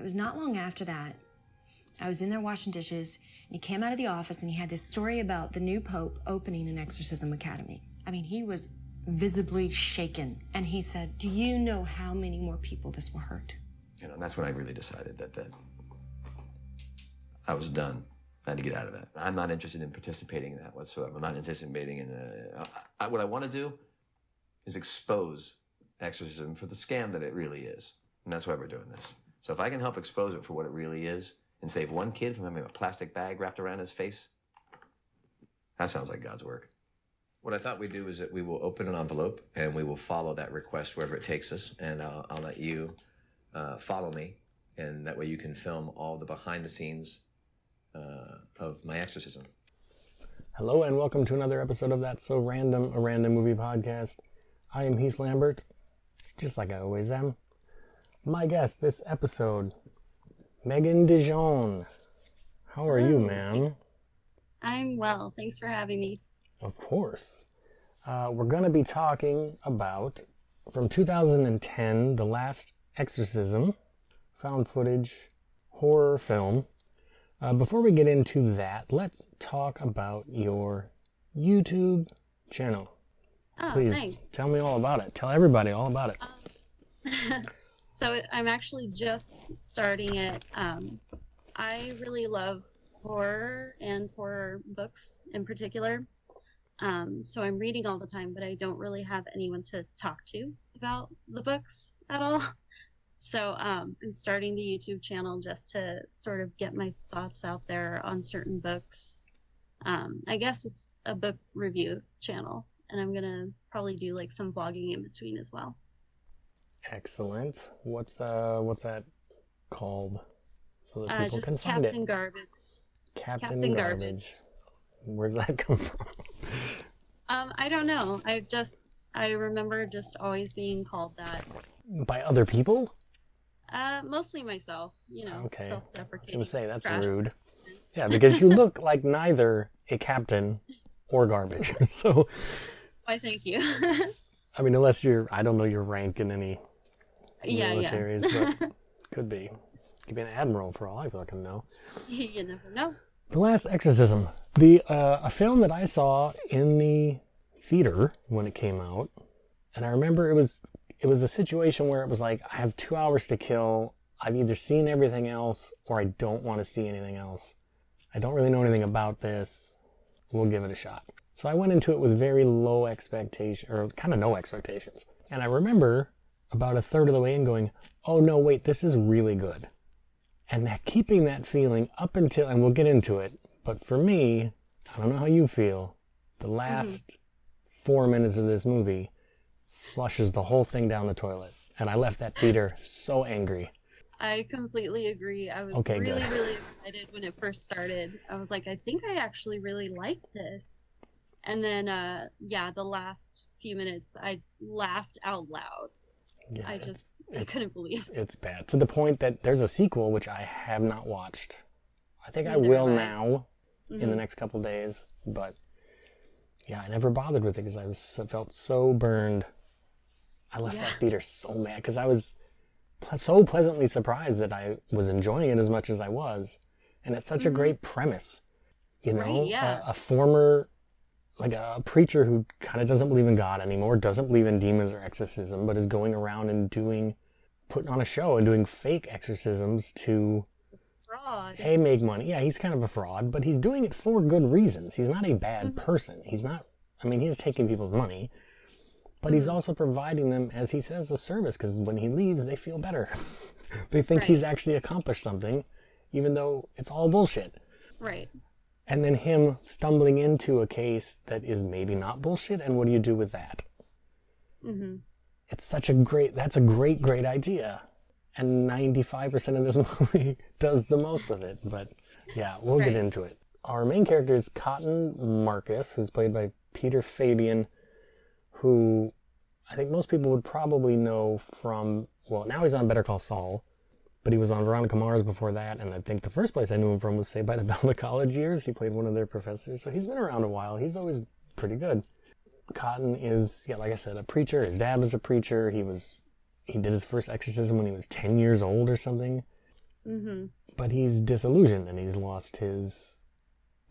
It was not long after that. I was in there washing dishes, and he came out of the office and he had this story about the new pope opening an exorcism academy. I mean, he was visibly shaken. And he said, Do you know how many more people this will hurt? You know, and that's when I really decided that that I was done. I had to get out of that. I'm not interested in participating in that whatsoever. I'm not anticipating in uh, what I want to do is expose exorcism for the scam that it really is, and that's why we're doing this. So if I can help expose it for what it really is, and save one kid from having a plastic bag wrapped around his face, that sounds like God's work. What I thought we'd do is that we will open an envelope and we will follow that request wherever it takes us, and I'll, I'll let you uh, follow me, and that way you can film all the behind the scenes uh, of my exorcism. Hello, and welcome to another episode of That So Random, a random movie podcast. I am Heath Lambert, just like I always am. My guest this episode, Megan Dijon. How are you, ma'am? I'm well. Thanks for having me. Of course. Uh, we're going to be talking about, from 2010, The Last Exorcism, found footage horror film uh, before we get into that, let's talk about your YouTube channel. Oh, Please thanks. tell me all about it. Tell everybody all about it. Um, so I'm actually just starting it. Um, I really love horror and horror books in particular. Um, so I'm reading all the time, but I don't really have anyone to talk to about the books at all. So um, I'm starting the YouTube channel just to sort of get my thoughts out there on certain books. Um, I guess it's a book review channel, and I'm gonna probably do like some vlogging in between as well. Excellent. What's uh what's that called? So that Uh, people can find Captain it. Garbage. Captain, Captain Garbage. Garbage. Where's that come from? Um, I don't know. I just I remember just always being called that. By other people? Uh, mostly myself. You know, Okay. I was self-deprecating. gonna say that's trash. rude. Yeah, because you look like neither a captain or garbage. so Why? Thank you. I mean, unless you're, I don't know your rank in any yeah, yeah. militaries, but could be. Could be an admiral for all I fucking know. you never know. The Last Exorcism, the uh, a film that I saw in the theater when it came out, and I remember it was it was a situation where it was like I have two hours to kill. I've either seen everything else or I don't want to see anything else. I don't really know anything about this. We'll give it a shot. So I went into it with very low expectation, or kind of no expectations. And I remember about a third of the way in going, oh no, wait, this is really good. And that, keeping that feeling up until, and we'll get into it, but for me, I don't know how you feel, the last four minutes of this movie flushes the whole thing down the toilet. And I left that theater so angry. I completely agree. I was Okay, really, good. really excited when it first started. I was like, I think I actually really like this. And then, uh, yeah, the last few minutes, I laughed out loud. Yeah, I just, I couldn't believe. it's bad to the point that there's a sequel which I have not watched. I think I will I. now in the Mhm. next couple days, but yeah, I never bothered with it because I was so, felt so burned. I left Yeah. that theater so mad because I was ple- so pleasantly surprised that I was enjoying it as much as I was, and it's such a Mhm. great premise. You know, Right, yeah. a, a former like a preacher who kind of doesn't believe in God anymore, doesn't believe in demons or exorcism, but is going around and doing, putting on a show and doing fake exorcisms to Fraud. a make money. Yeah, he's kind of a fraud, but he's doing it for good reasons. He's not a bad Mhm. person. He's not. I mean, he's taking people's money, but he's Mhm. also providing them, as he says, a service. Because when he leaves, they feel better. they think he's actually accomplished something, even though it's all bullshit. Right. And then him stumbling into a case that is maybe not bullshit, and what do you do with that? hmm It's such a great. That's a great, great idea. And 95% of this movie does the most with it. But yeah, we'll get into it. Our main character is Cotton Marcus, who's played by Peter Fabian, who I think most people would probably know from. Well, now he's on Better Call Saul, but he was on Veronica Mars before that. And I think the first place I knew him from was Saved by the Bell the college years. He played one of their professors. So he's been around a while. He's always pretty good. Cotton is, yeah, like I said, a preacher. His dad was a preacher. He was, he did his first exorcism when he was 10 years old or something. Mm-hmm. but he's disillusioned and he's lost his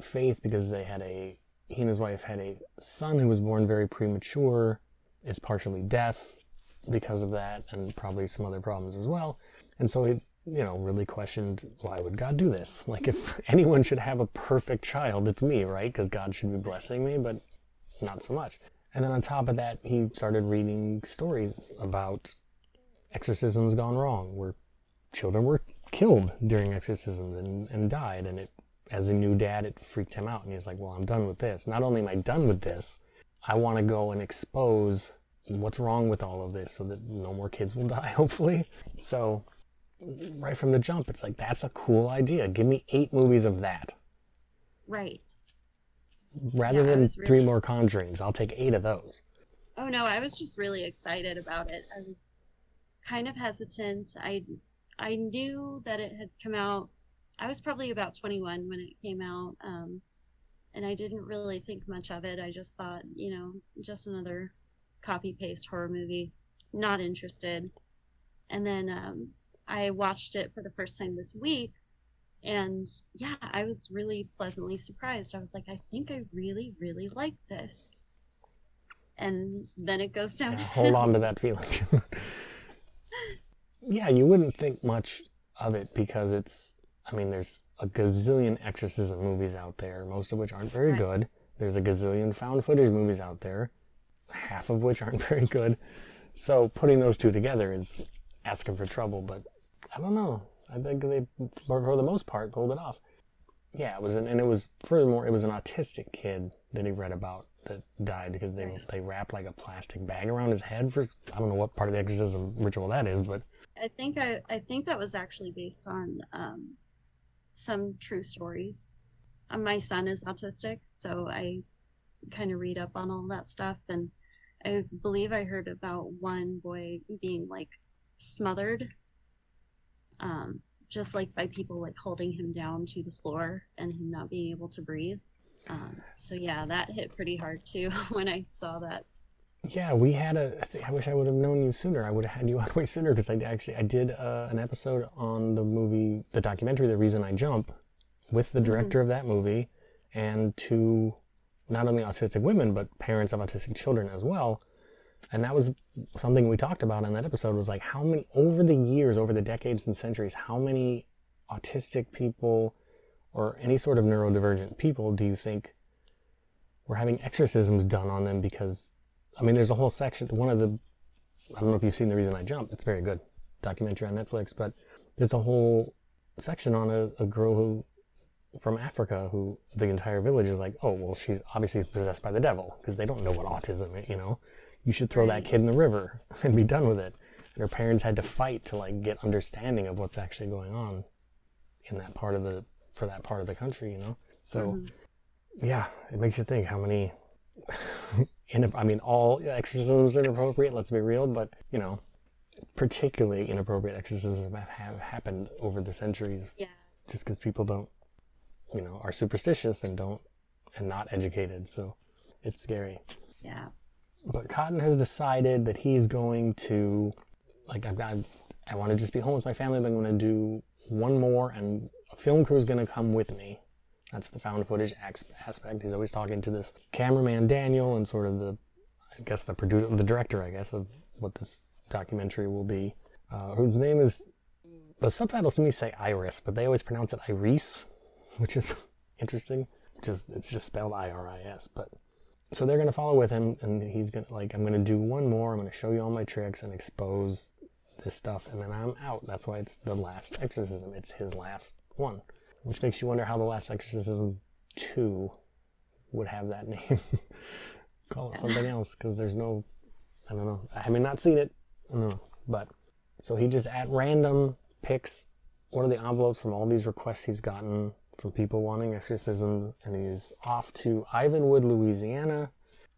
faith because they had a he and his wife had a son who was born very premature is partially deaf because of that and probably some other problems as well and so he you know really questioned why would god do this? Like if anyone should have a perfect child it's me right? Because god should be blessing me but not so much. And then on top of that he started reading stories about exorcisms gone wrong where children were killed during exorcisms and, and died. And it as a new dad it freaked him out. And he's like well i'm done with this. Not only am i done with this i want to go and expose what's wrong with all of this so that no more kids will die hopefully. So right from the jump it's like that's a cool idea give me eight movies of that Right. rather Yeah, than was three more conjurings i'll take eight of those Oh no, I was just really excited about it. I was kind of hesitant. I I knew that it had come out. I was probably about 21 when it came out, um, and I didn't really think much of it. I just thought, you know, just another copy paste horror movie. Not interested. And then um, I watched it for the first time this week, and yeah, I was really pleasantly surprised. I was like, I think I really, really like this. And then it goes down. Yeah, hold on to that feeling. yeah, you wouldn't think much of it because it's, I mean, there's a gazillion exorcism movies out there, most of which aren't very Right. good. There's a gazillion found footage movies out there, half of which aren't very good. So putting those two together is asking for trouble, but I don't know. I think they, for the most part, pulled it off. Yeah, it was, an, and it was furthermore, it was an autistic kid that he read about that died because they they wrapped like a plastic bag around his head for I don't know what part of the exorcism ritual that is, but I think I, I think that was actually based on um, some true stories. Uh, my son is autistic, so I kind of read up on all that stuff, and I believe I heard about one boy being like smothered, um, just like by people like holding him down to the floor and him not being able to breathe. Um, so yeah, that hit pretty hard too when I saw that. yeah, we had a. see, I wish I would have known you sooner. I would have had you on way sooner because I actually I did uh, an episode on the movie, the documentary, The Reason I Jump, with the director of that movie, and to not only autistic women but parents of autistic children as well. And that was something we talked about in that episode was like how many over the years, over the decades and centuries, how many autistic people or any sort of neurodivergent people do you think were having exorcisms done on them because I mean there's a whole section one of the I don't know if you've seen the reason I jump it's very good documentary on Netflix but there's a whole section on a, a girl who from Africa who the entire village is like oh well she's obviously possessed by the devil because they don't know what autism is you know you should throw that kid in the river and be done with it and her parents had to fight to like get understanding of what's actually going on in that part of the for that part of the country you know so Mhm. yeah, it makes you think how many. in, I mean, all exorcisms are inappropriate. Let's be real, but you know, particularly inappropriate exorcisms have, have happened over the centuries, Yeah. just because people don't, you know, are superstitious and don't and not educated. So it's scary. Yeah. But Cotton has decided that he's going to, like, I've got, I want to just be home with my family. But I'm going to do one more, and a film crew is going to come with me. That's the found footage aspect. He's always talking to this cameraman Daniel and sort of the, I guess the producer, the director, I guess, of what this documentary will be, uh, whose name is. The subtitles to me say Iris, but they always pronounce it Iris, which is interesting. Just it's just spelled I R I S, but so they're gonna follow with him, and he's gonna like I'm gonna do one more. I'm gonna show you all my tricks and expose this stuff, and then I'm out. That's why it's the last exorcism. It's his last one, which makes you wonder how the last exorcism two would have that name. Call it something else because there's no, I don't know. I mean, not seen it, I don't know, but so he just at random picks one of the envelopes from all these requests he's gotten from people wanting exorcism, and he's off to Ivanwood, Louisiana.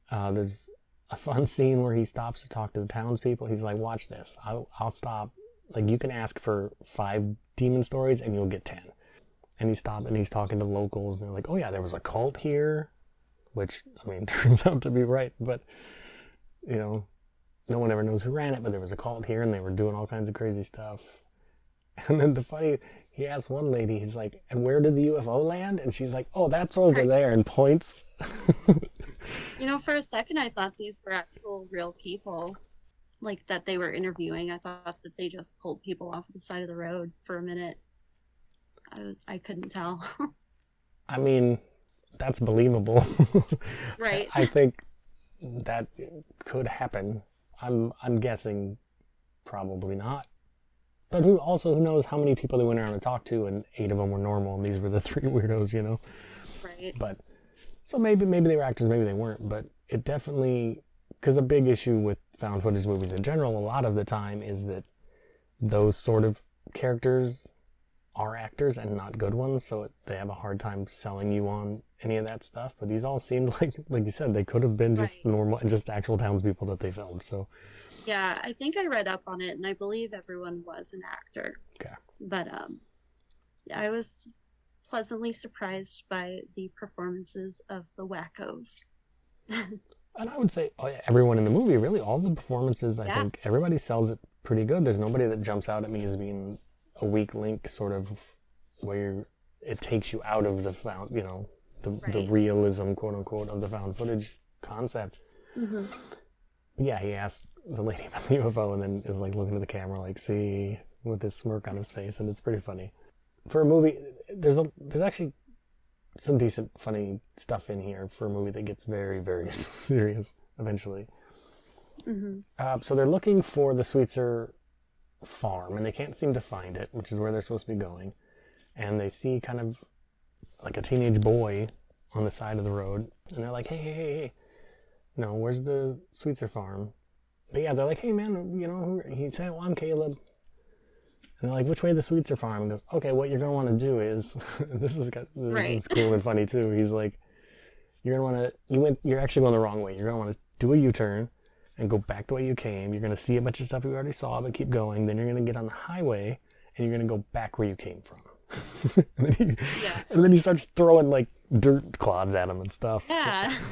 Uh, there's a fun scene where he stops to talk to the townspeople. He's like, "Watch this. I'll, I'll stop. Like, you can ask for five demon stories, and you'll get ten. And he stopped and he's talking to locals, and they're like, "Oh yeah, there was a cult here," which I mean turns out to be right, but you know, no one ever knows who ran it, but there was a cult here, and they were doing all kinds of crazy stuff. And then the funny, he asked one lady, he's like, "And where did the UFO land?" And she's like, "Oh, that's over there," and points. You know, for a second, I thought these were actual real people, like that they were interviewing. I thought that they just pulled people off the side of the road for a minute. I, I couldn't tell. I mean, that's believable. Right. I think that could happen. I'm I'm guessing probably not. But who also who knows how many people they went around and talked to, and eight of them were normal, and these were the three weirdos, you know. right. But so maybe maybe they were actors, maybe they weren't. But it definitely because a big issue with found footage movies in general, a lot of the time is that those sort of characters are actors and not good ones, so it, they have a hard time selling you on any of that stuff. But these all seemed like, like you said, they could have been just Right. normal, just actual townspeople that they filmed. So Yeah, I think I read up on it, and I believe everyone was an actor. Okay. But um, I was pleasantly surprised by the performances of the wackos. And I would say oh, everyone in the movie, really, all the performances, I Yeah. think everybody sells it pretty good. There's nobody that jumps out at me as being a weak link, sort of where it takes you out of the found, you know, the, the realism, quote unquote, of the found footage concept. Mm-hmm. But yeah, he asked the lady about the UFO and then is like looking at the camera, like, see, with this smirk on his face, and it's pretty funny. For a movie, there's a there's actually some decent funny stuff in here for a movie that gets very very serious eventually. Mm-hmm. Uh, so they're looking for the Sweetzer farm, and they can't seem to find it, which is where they're supposed to be going. And they see kind of like a teenage boy on the side of the road, and they're like, "Hey, hey, hey, hey, no, where's the Sweetzer farm?" But yeah, they're like, "Hey, man, you know," who, he said, "Well, I'm Caleb." And they're like, "Which way the Sweetzer farm?" And goes, "Okay, what you're gonna want to do is this is got, this Right. is cool and funny too." He's like, "You're gonna want to you went you're actually going the wrong way. You're gonna want to do a U-turn." and go back the way you came. You're going to see a bunch of stuff you already saw, but keep going. Then you're going to get on the highway and you're going to go back where you came from. and, then he, Yeah. and then he starts throwing like dirt clods at him and stuff. Yeah.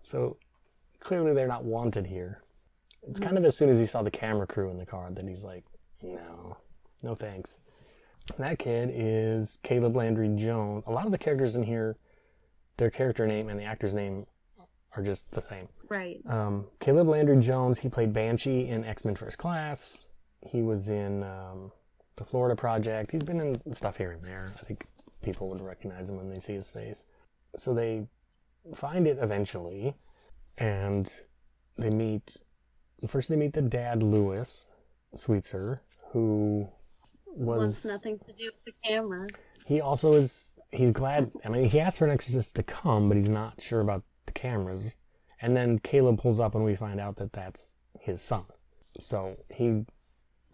So clearly they're not wanted here. It's kind of as soon as he saw the camera crew in the car that he's like, no, no thanks. And that kid is Caleb Landry Jones. A lot of the characters in here, their character name and the actor's name are just the same. right. Um, Caleb Landry Jones, he played Banshee in X Men First Class. He was in um, the Florida Project. He's been in stuff here and there. I think people would recognize him when they see his face. So they find it eventually, and they meet. First, they meet the dad, Louis Sweetzer, who was Wants nothing to do with the camera. he also is he's glad i mean he asked for an exorcist to come but he's not sure about the cameras and then caleb pulls up and we find out that that's his son so he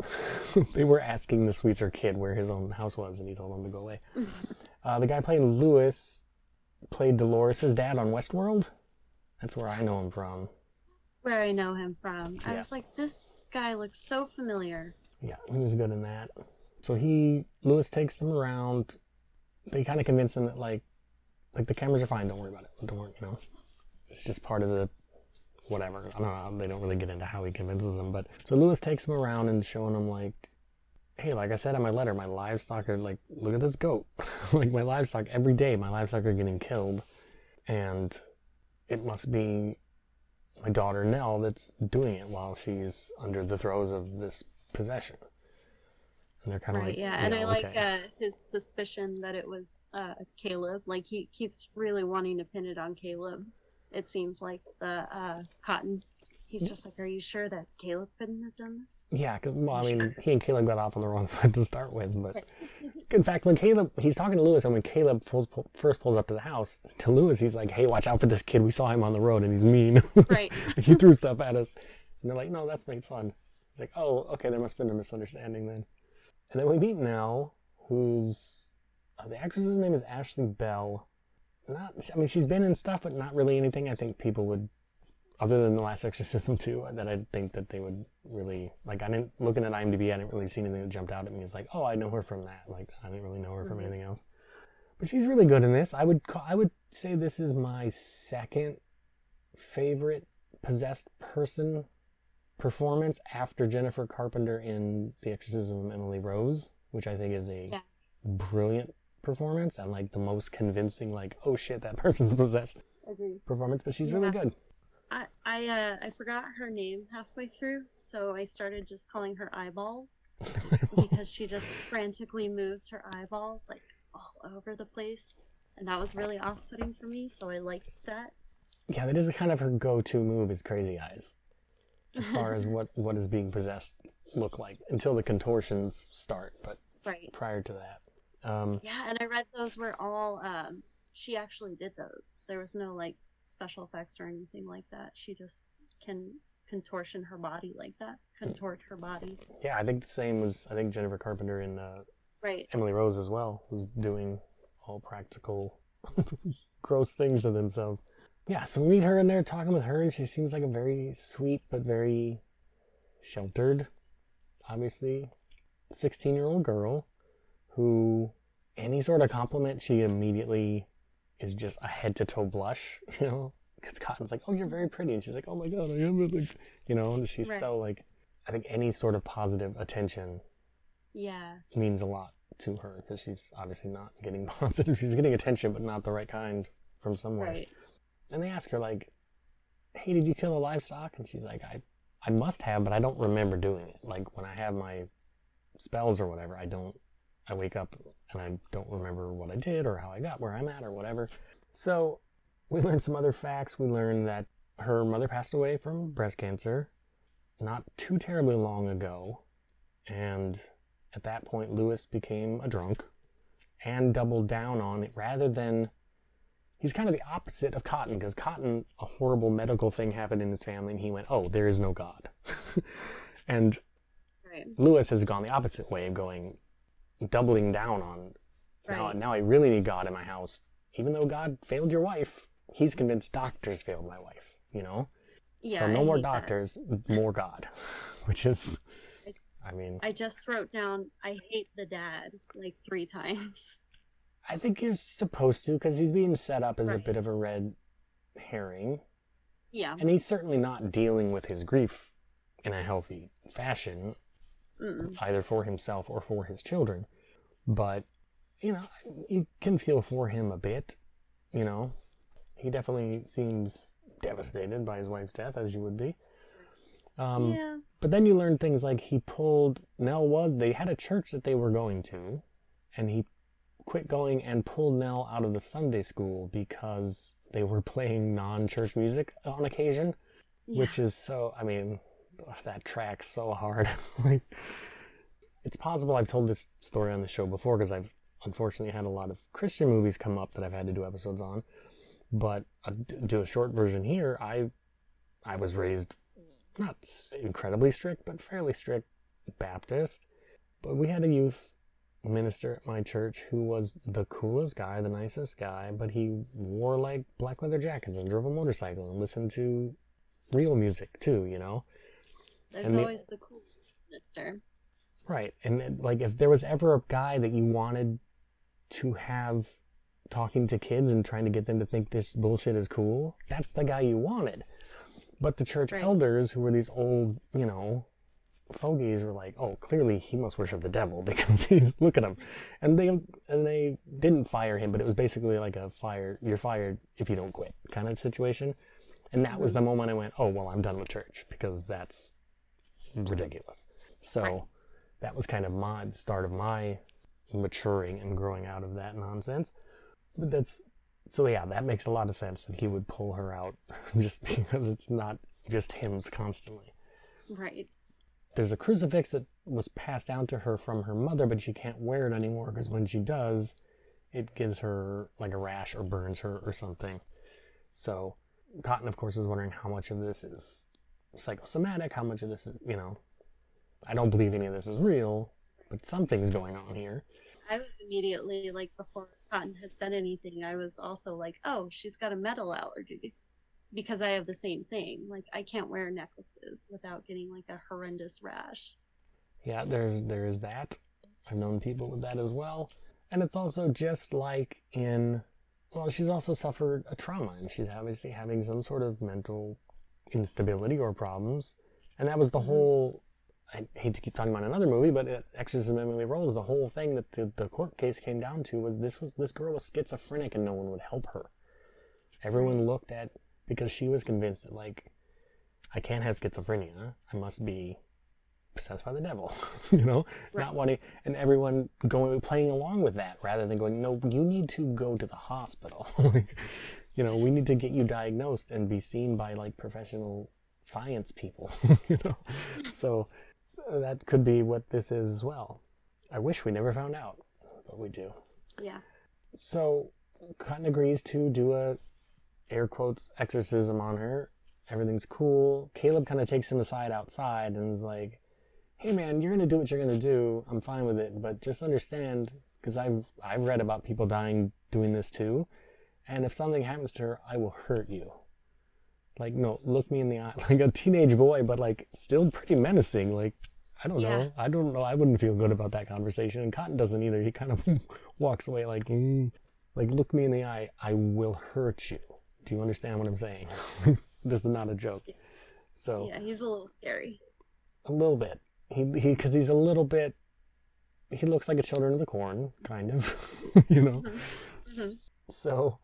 they were asking the sweetzer kid where his own house was and he told them to go away uh, the guy playing louis played dolores' dad on westworld that's where i know him from Where I know him from. I Yeah. was like, this guy looks so familiar. Yeah, he was good in that. So he Louis takes them around. They kind of convince him that like, like the cameras are fine. Don't worry about it. Don't worry. You know, it's just part of the whatever. I don't know. They don't really get into how he convinces them, but so Louis takes him around and showing him like, hey, like I said in my letter, my livestock are like, look at this goat. like my livestock every day, my livestock are getting killed, and it must be my daughter Nell that's doing it while she's under the throes of this possession. And they're kind of Right, like, yeah. And I like okay. uh, his suspicion that it was uh, Caleb. Like, he keeps really wanting to pin it on Caleb. It seems like the uh, Cotton. He's just like, Are you sure that Caleb couldn't have done this? Yeah, because well, I mean, he and Caleb got off on the wrong foot to start with, but in fact, when Caleb he's talking to Louis, and when Caleb pulls, pull, first pulls up to the house to Louis, he's like, "Hey, watch out for this kid. We saw him on the road, and he's mean. Right. he threw stuff at us." And they're like, "No, that's my son." He's like, "Oh, okay. There must have been a misunderstanding then." And then we meet Nell, who's uh, the actress's name is Ashley Bell. Not, I mean, she's been in stuff, but not really anything. I think people would other than the last exorcism too that i think that they would really like i didn't looking at imdb i didn't really see anything that jumped out at me it's like oh i know her from that like i didn't really know her from Mhm. anything else but she's really good in this i would call, i would say this is my second favorite possessed person performance after Jennifer Carpenter in The Exorcism of Emily Rose, which I think is a Yeah. brilliant performance and like the most convincing, like, oh shit, that person's possessed Agree. performance, but she's really good. I I uh, I forgot her name halfway through, so I started just calling her eyeballs because she just frantically moves her eyeballs like all over the place, and that was really off-putting for me. So I liked that. yeah, that is kind of her go-to move is crazy eyes, as far as what what is being possessed look like until the contortions start. But Right. prior to that, um, Yeah, and I read those were all um, she actually did those. There was no like special effects or anything like that. She just can contortion her body like that, contort her body. yeah, I think the same was I think Jennifer Carpenter in uh, Right. Emily Rose as well was doing all practical gross things to themselves. Yeah, so we meet her in there talking with her, and she seems like a very sweet but very sheltered, obviously, 16 year old girl who any sort of compliment she immediately is just a head to toe blush, you know? Because Cotton's like, oh, you're very pretty. And she's like, oh my God, I am. Like, you know, and she's Right. so like, I think any sort of positive attention Yeah. means a lot to her because she's obviously not getting positive. She's getting attention, but not the right kind from somewhere. Right. And they ask her like, "Hey, did you kill a livestock?" And she's like, "I, I must have, but I don't remember doing it. Like when I have my spells or whatever, I don't. I wake up and I don't remember what I did or how I got where I'm at or whatever." So we learned some other facts. We learned that her mother passed away from breast cancer not too terribly long ago, and at that point, Louis became a drunk and doubled down on it rather than. He's kind of the opposite of Cotton because Cotton, a horrible medical thing happened in his family, and he went, Oh, there is no God. and Right. Louis has gone the opposite way of going, doubling down on, now, Right. now I really need God in my house. Even though God failed your wife, he's convinced doctors failed my wife, you know? Yeah. so no I more hate that. doctors, more God, which is, I mean, I just wrote down I hate the dad like three times. I think you're supposed to because he's being set up as a bit of a red herring, Yeah. and he's certainly not dealing with his grief in a healthy fashion, Mm-mm. either for himself or for his children. But you know, you can feel for him a bit. You know, he definitely seems devastated by his wife's death, as you would be. Um, yeah. But then you learn things like he pulled Nell was they had a church that they were going to, and he quit going and pulled Nell out of the Sunday school because they were playing non-church music on occasion, which is so. I mean, that tracks so hard. like, it's possible I've told this story on the show before because I've unfortunately had a lot of Christian movies come up that I've had to do episodes on. But uh, I'll do a short version here. I I was raised not incredibly strict, but fairly strict Baptist. But we had a youth minister at my church who was the coolest guy, the nicest guy, but he wore like black leather jackets and drove a motorcycle and listened to real music too, you know? There's and always the cool mister. Right. And like, if there was ever a guy that you wanted to have talking to kids and trying to get them to think this bullshit is cool, that's the guy you wanted. But the church Right. elders, who were these old, you know, fogies, were like, "Oh, clearly he must worship the devil because he's look at him," and they and they didn't fire him, but it was basically like a fire. You're fired if you don't quit kind of situation. And that was mm-hmm. the moment I went, "Oh, well, I'm done with church because that's Mm-hmm. ridiculous." So that was kind of my the start of my maturing and growing out of that nonsense. But that's so yeah, that makes a lot of sense that he would pull her out just because it's not just hymns constantly. Right. There's a crucifix that was passed down to her from her mother, but she can't wear it anymore because when she does, it gives her like a rash or burns her or something. So Cotton, of course, is wondering how much of this is psychosomatic, how much of this is, you know, I don't believe any of this is real, but something's going on here. I was immediately like before Cotton had said anything, I was also like, oh, she's got a metal allergy. Because I have the same thing. Like I can't wear necklaces without getting like a horrendous rash. Yeah, there's there is that. I've known people with that as well. And it's also just like in well, she's also suffered a trauma and she's obviously having some sort of mental instability or problems. And that was the mm-hmm. whole. I hate to keep talking about another movie, but it, Exorcism of Emily Rose, the whole thing that the, the court case came down to was this was this girl was schizophrenic and no one would help her. Everyone mm-hmm. looked at because she was convinced that like I can't have schizophrenia. I must be possessed by the devil, you know, not wanting, and everyone going playing along with that rather than going, no, you need to go to the hospital. like, you know, we need to get you diagnosed and be seen by like professional science people, you know. So uh, that could be what this is as well. I wish we never found out, but we do. Yeah. So Cotton agrees to do a air quotes exorcism on her. Everything's cool. Caleb kind of takes him aside outside and is like, "Hey man, you're gonna do what you're gonna do. I'm fine with it, but just understand, because I've I've read about people dying doing this too, and if something happens to her, I will hurt you. Like no, look me in the eye, like a teenage boy, but like still pretty menacing. Like I don't Yeah. know, I don't know. I wouldn't feel good about that conversation, and Cotton doesn't either. He kind of walks away like, mm, like look me in the eye, I will hurt you. Do you understand what I'm saying? this is not a joke. So Yeah, he's a little scary. a little bit. He he because he's a little bit. He looks like a Children of the Corn, kind of, you know. Mhm. So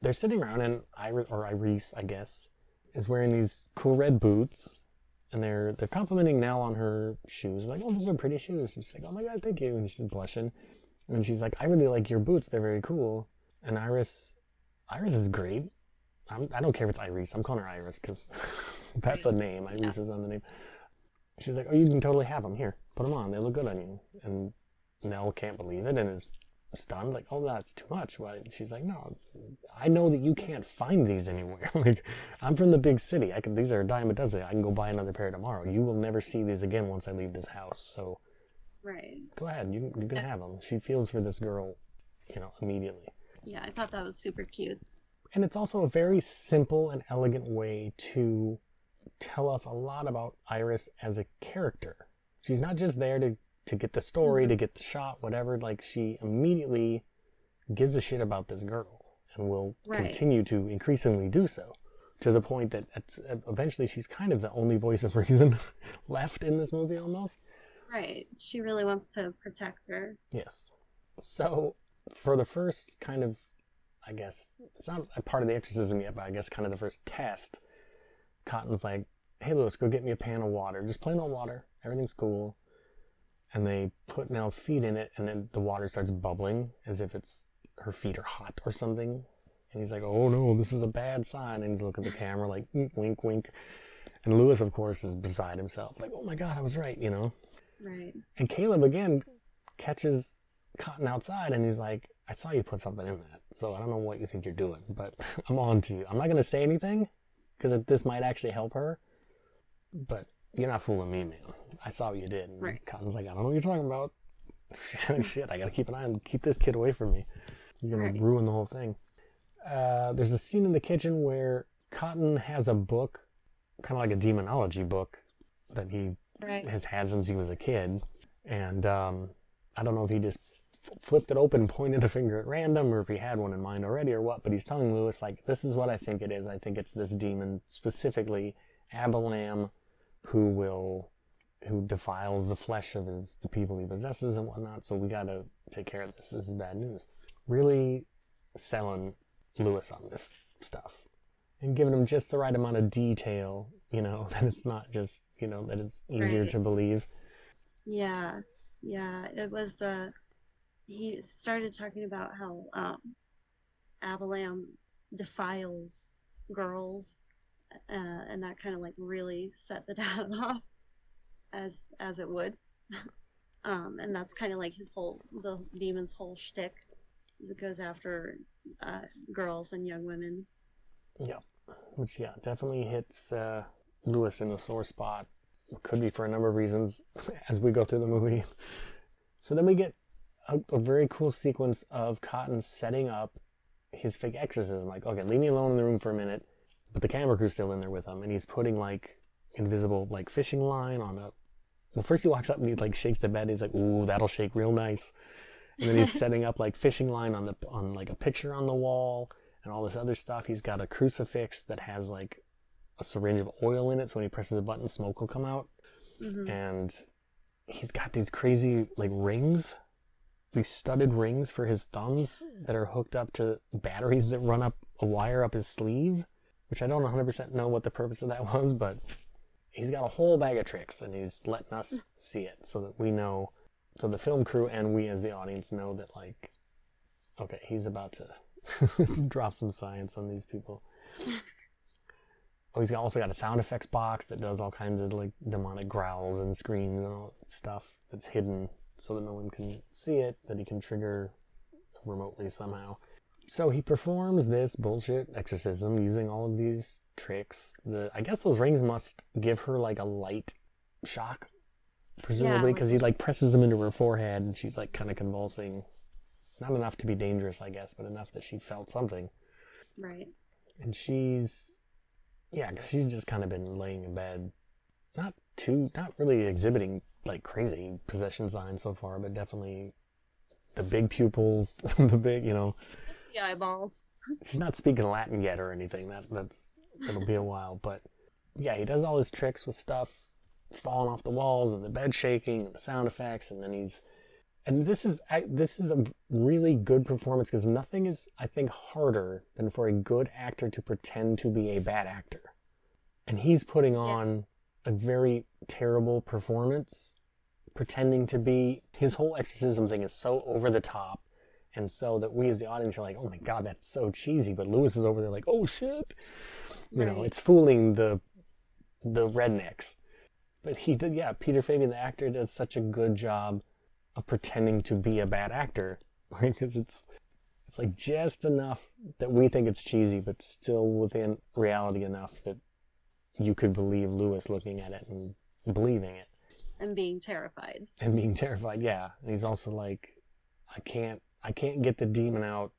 they're sitting around, and Iris or Iris, I guess, is wearing these cool red boots, and they're they're complimenting Nell on her shoes. Like, oh, those are pretty shoes. And she's like, oh my god, thank you. And she's blushing, and then she's like, I really like your boots. They're very cool. And Iris, Iris is great. I'm, I don't care if it's Iris. I'm calling her Iris because that's a name. Iris is on the name. She's like, oh, you can totally have them. Here, put them on. They look good on you. And Nell can't believe it and is stunned, like, oh, that's too much. Why? She's like, no, I know that you can't find these anywhere. like, I'm from the big city. I can. These are a dime a dozen. I can go buy another pair tomorrow. You will never see these again once I leave this house. So Right. go ahead. You you can have them. She feels for this girl, you know, immediately. Yeah, I thought that was super cute. And it's also a very simple and elegant way to tell us a lot about Iris as a character. She's not just there to, to get the story, to mm-hmm. get the shot, whatever. Like, she immediately gives a shit about this girl and will Right. continue to increasingly do so to the point that it's, eventually she's kind of the only voice of reason left in this movie almost. Right. She really wants to protect her. Yes. So, for the first kind of, I guess, it's not a part of the exorcism yet, but I guess kind of the first test, Cotton's like, hey, Louis, go get me a pan of water. Just plain old water. Everything's cool. And they put Nell's feet in it, and then the water starts bubbling as if it's her feet are hot or something. And he's like, oh no, this is a bad sign. And he's looking at the camera like, "Mm, wink, wink. And Louis, of course, is beside himself, like, oh my God, I was right, you know? Right. And Caleb again catches Cotton outside and he's like, I saw you put something in that. So I don't know what you think you're doing, but I'm on to you. I'm not going to say anything because this might actually help her. But you're not fooling me, man. I saw what you did. And Right. Cotton's like, I don't know what you're talking about. Shit, I got to keep an eye on, keep this kid away from me. He's going Right. ruin the whole thing. Uh, there's a scene in the kitchen where Cotton has a book, kind of like a demonology book that he Right. has had since he was a kid. And um, I don't know if he just f- flipped it open, pointed a finger at random, or if he had one in mind already or what. But he's telling Louis, like, this is what I think it is. I think it's this demon, specifically Abalam, who will, who defiles the flesh of his the people he possesses and whatnot. So we got to take care of this. This is bad news. Really selling Louis on this stuff and giving him just the right amount of detail, you know, that it's not just, you know, that it's easier Right. to believe. Yeah. Yeah. It was uh he started talking about how um Abalam defiles girls uh, and that kind of like really set the dad off as as it would. um and that's kind of like his whole the demon's whole shtick. is It goes after uh, girls and young women. Yeah, which yeah, definitely hits uh, Louis in the sore spot. Could be for a number of reasons as we go through the movie. So then we get a, a very cool sequence of Cotton setting up his fake exorcism. Like, okay, leave me alone in the room for a minute, but the camera crew's still in there with him, and he's putting like invisible like fishing line on a. Well, first he walks up and he like shakes the bed. He's like, "Ooh, that'll shake real nice." And then he's setting up like fishing line on the on like a picture on the wall and all this other stuff. He's got a crucifix that has like a syringe of oil in it, so when he presses a button, smoke will come out. Mhm. And he's got these crazy like rings, these studded rings for his thumbs that are hooked up to batteries that run up a wire up his sleeve, which I don't 100% know what the purpose of that was, but he's got a whole bag of tricks and he's letting us hmm. see it so that we know, so the film crew and we as the audience know that like, okay, he's about to drop some science on these people. Oh, he's also got a sound effects box that does all kinds of like demonic growls and screams and all stuff that's hidden so that no one can see it, that he can trigger remotely somehow. So he performs this bullshit exorcism using all of these tricks. The I guess those rings must give her like a light shock, presumably, Yeah. because he like presses them into her forehead and she's like kind of convulsing. Not enough to be dangerous, I guess, but enough that she felt something Right. and she's yeah 'cause she's just kind of been laying in bed not too not really exhibiting like crazy possession signs so far but definitely the big pupils the big you know The eyeballs. she's not speaking latin yet or anything. That that's it'll be a while. But yeah he does all his tricks with stuff falling off the walls and the bed shaking and the sound effects. And then he's and this is I, this is a really good performance because nothing is I think harder than for a good actor to pretend to be a bad actor, and he's putting on a very terrible performance, pretending to be. His whole exorcism thing is so over the top, and so that we as the audience are like, oh my god, that's so cheesy. But Louis is over there like, oh shit, you know, it's fooling the the rednecks. But he did, yeah. Peter Fabian, the actor, does such a good job of pretending to be a bad actor because it's it's like just enough that we think it's cheesy but still within reality enough that you could believe Louis looking at it and believing it And being terrified. and being terrified yeah and he's also like I can't I can't get the demon out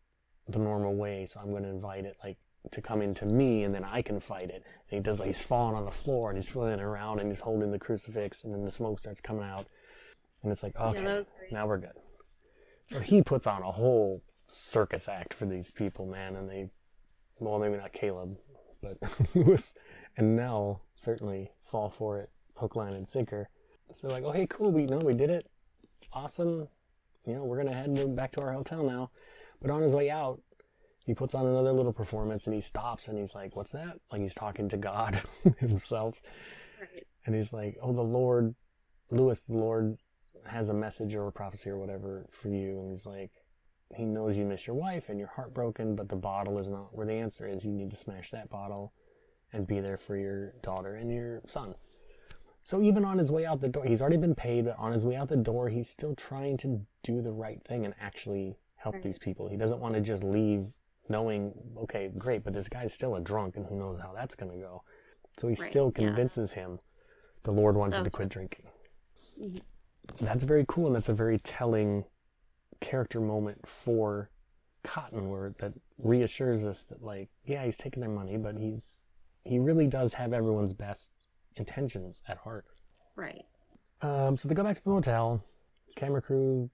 the normal way so I'm going to invite it like to come into me and then I can fight it. And he does like he's falling on the floor and he's flailing around and he's holding the crucifix and then the smoke starts coming out. And it's like okay great. now we're good. So he puts on a whole circus act for these people man and they well maybe not Caleb but Louis and Nell certainly fall for it hook line and sinker. So they're like oh hey cool we know we did it. Awesome you know we're gonna head back to our hotel now. But on his way out he puts on another little performance and he stops and he's like what's that? Like he's talking to god himself. Right. and he's like oh the lord louis the lord has a message or a prophecy or whatever for you. And he's like he knows you miss your wife and you're heartbroken but the bottle is not where the answer is. You need to smash that bottle and be there for your daughter and your son so even on his way out the door, he's already been paid, but on his way out the door, he's still trying to do the right thing and actually help Right. these people. He doesn't want to just leave knowing, okay, great, but this guy's still a drunk and who knows how that's going to go. So he Right, still yeah. convinces him the Lord wants you to quit what- drinking. That's very cool and that's a very telling character moment for Cotton where that reassures us that like, yeah, he's taking their money, but he's he really does have everyone's best intentions at heart. Right. Um, so they go back to the motel. Camera crew,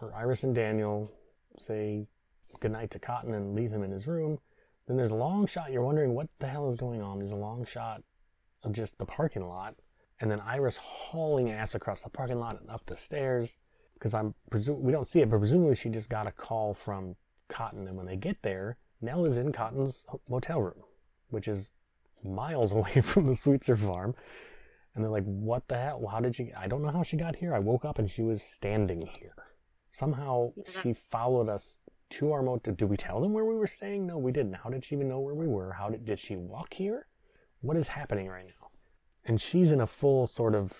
or Iris and Daniel, say goodnight to Cotton and leave him in his room. Then there's a long shot. You're wondering what the hell is going on. There's a long shot of just the parking lot, and then Iris hauling ass across the parking lot and up the stairs. Because I'm presu- we don't see it, but presumably she just got a call from Cotton, and when they get there, Nell is in Cotton's motel room, which is miles away from the Sweetzer farm. And they're like, what the hell? How did she? I don't know how she got here. I woke up and she was standing here. Somehow Yeah. she followed us to our motel. Did we tell them where we were staying? No, we didn't. How did she even know where we were? How did, did she walk here? What is happening right now? And she's in a full sort of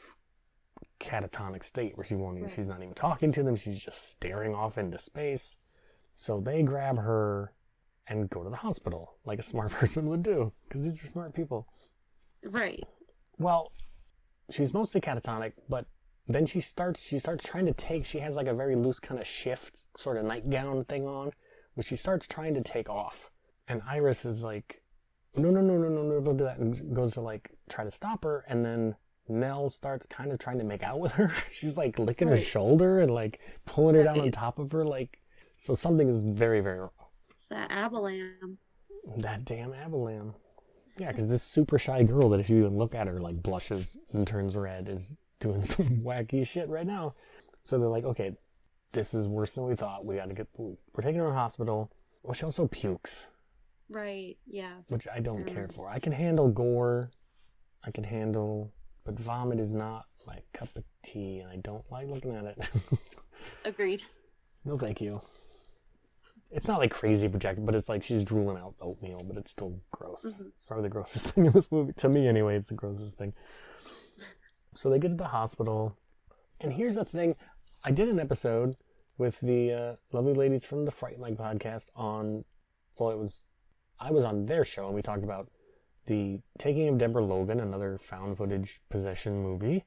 catatonic state where she won't even, Right. she's not even talking to them. She's just staring off into space. So they grab her and go to the hospital like a smart person would do because these are smart people. Right. Well, she's mostly catatonic, but then she starts she starts trying to take she has like a very loose kind of shift sort of nightgown thing on, which she starts trying to take off. And Iris is like, no no no no no no don't do that and goes to like try to stop her and then Nell starts kind of trying to make out with her. She's like licking her shoulder and like pulling her down on top of her like so something is very very that Abalam. That damn Abalam. Yeah, because this super shy girl that if you even look at her like blushes and turns red is doing some wacky shit right now. So they're like, okay, this is worse than we thought. We got to get. We're taking her to the hospital. Well, she also pukes, Right. Yeah. which I don't care Mm. for. I can handle gore. I can handle, but vomit is not my cup of tea, and I don't like looking at it. Agreed. no, thank you. It's not like crazy projected, but it's like she's drooling out oatmeal, but it's still gross. Mhm. It's probably the grossest thing in this movie. To me, anyway, it's the grossest thing. So they get to the hospital, and here's the thing: I did an episode with the uh, lovely ladies from the Fright Mike podcast on. Well, it was I was on their show, and we talked about the taking of Deborah Logan, another found footage possession movie,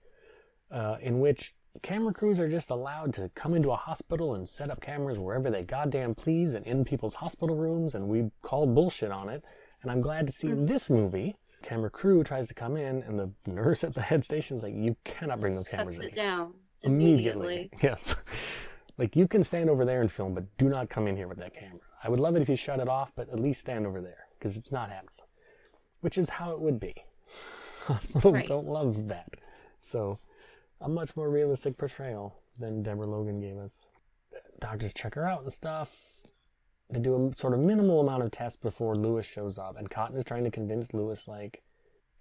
uh, in which camera crews are just allowed to come into a hospital and set up cameras wherever they goddamn please and in people's hospital rooms, and we call bullshit on it. And I'm glad to see hmm. this movie. Camera crew tries to come in, and the nurse at the head station is like, "You cannot bring those cameras Shuts in it here." down immediately. Yes. like you can stand over there and film, but do not come in here with that camera. I would love it if you shut it off, but at least stand over there because it's not happening. Which is how it would be. Hospitals Right. don't love that. So, a much more realistic portrayal than Deborah Logan gave us. Doctors check her out and stuff. They do a sort of minimal amount of tests before Louis shows up, and Cotton is trying to convince Louis, like,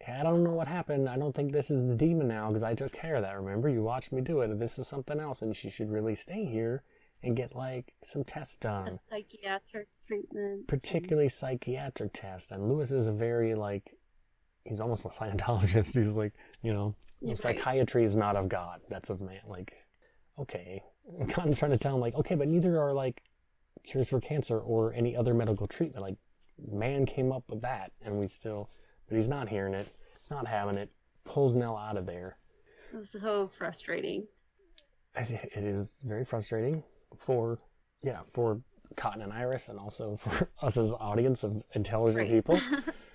I don't know what happened. I don't think this is the demon now because I took care of that. Remember, you watched me do it. This is something else, and she should really stay here and get like some tests done, A psychiatric treatment. particularly psychiatric tests. And Louis is a very like, he's almost a Scientologist. He's like, you know, right. psychiatry is not of God. That's of man. Like, okay, and Cotton's trying to tell him like, okay, but neither are like cures for cancer or any other medical treatment. Like, man came up with that, and we still, but he's not hearing it. He's not having it. Pulls Nell out of there. It was so frustrating. It is very frustrating for, yeah, for Cotton and Iris, and also for us as audience of intelligent Right. people.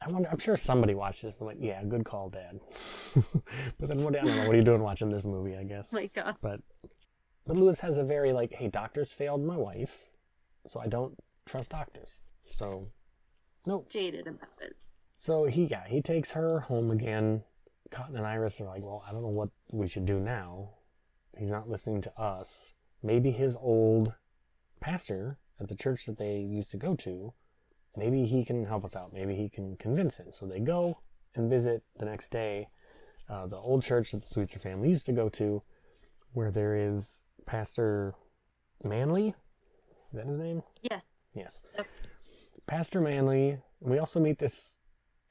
I wonder. I'm sure somebody watched this and went, "Yeah, good call, Dad." but then what? I don't know. What are you doing watching this movie? I guess. Oh my God. But but Louis has a very like, "Hey, doctors failed my wife, so I don't trust doctors." So, nope. Jaded about it. So he yeah he takes her home again. Cotton and Iris are like, well, I don't know what we should do now. He's not listening to us. Maybe his old pastor at the church that they used to go to, maybe he can help us out. Maybe he can convince him. So they go and visit the next day uh, the old church that the Sweetzer family used to go to, where there is Pastor Manley. Is that his name? Yeah. Yes. Yep. Pastor Manley. We also meet this,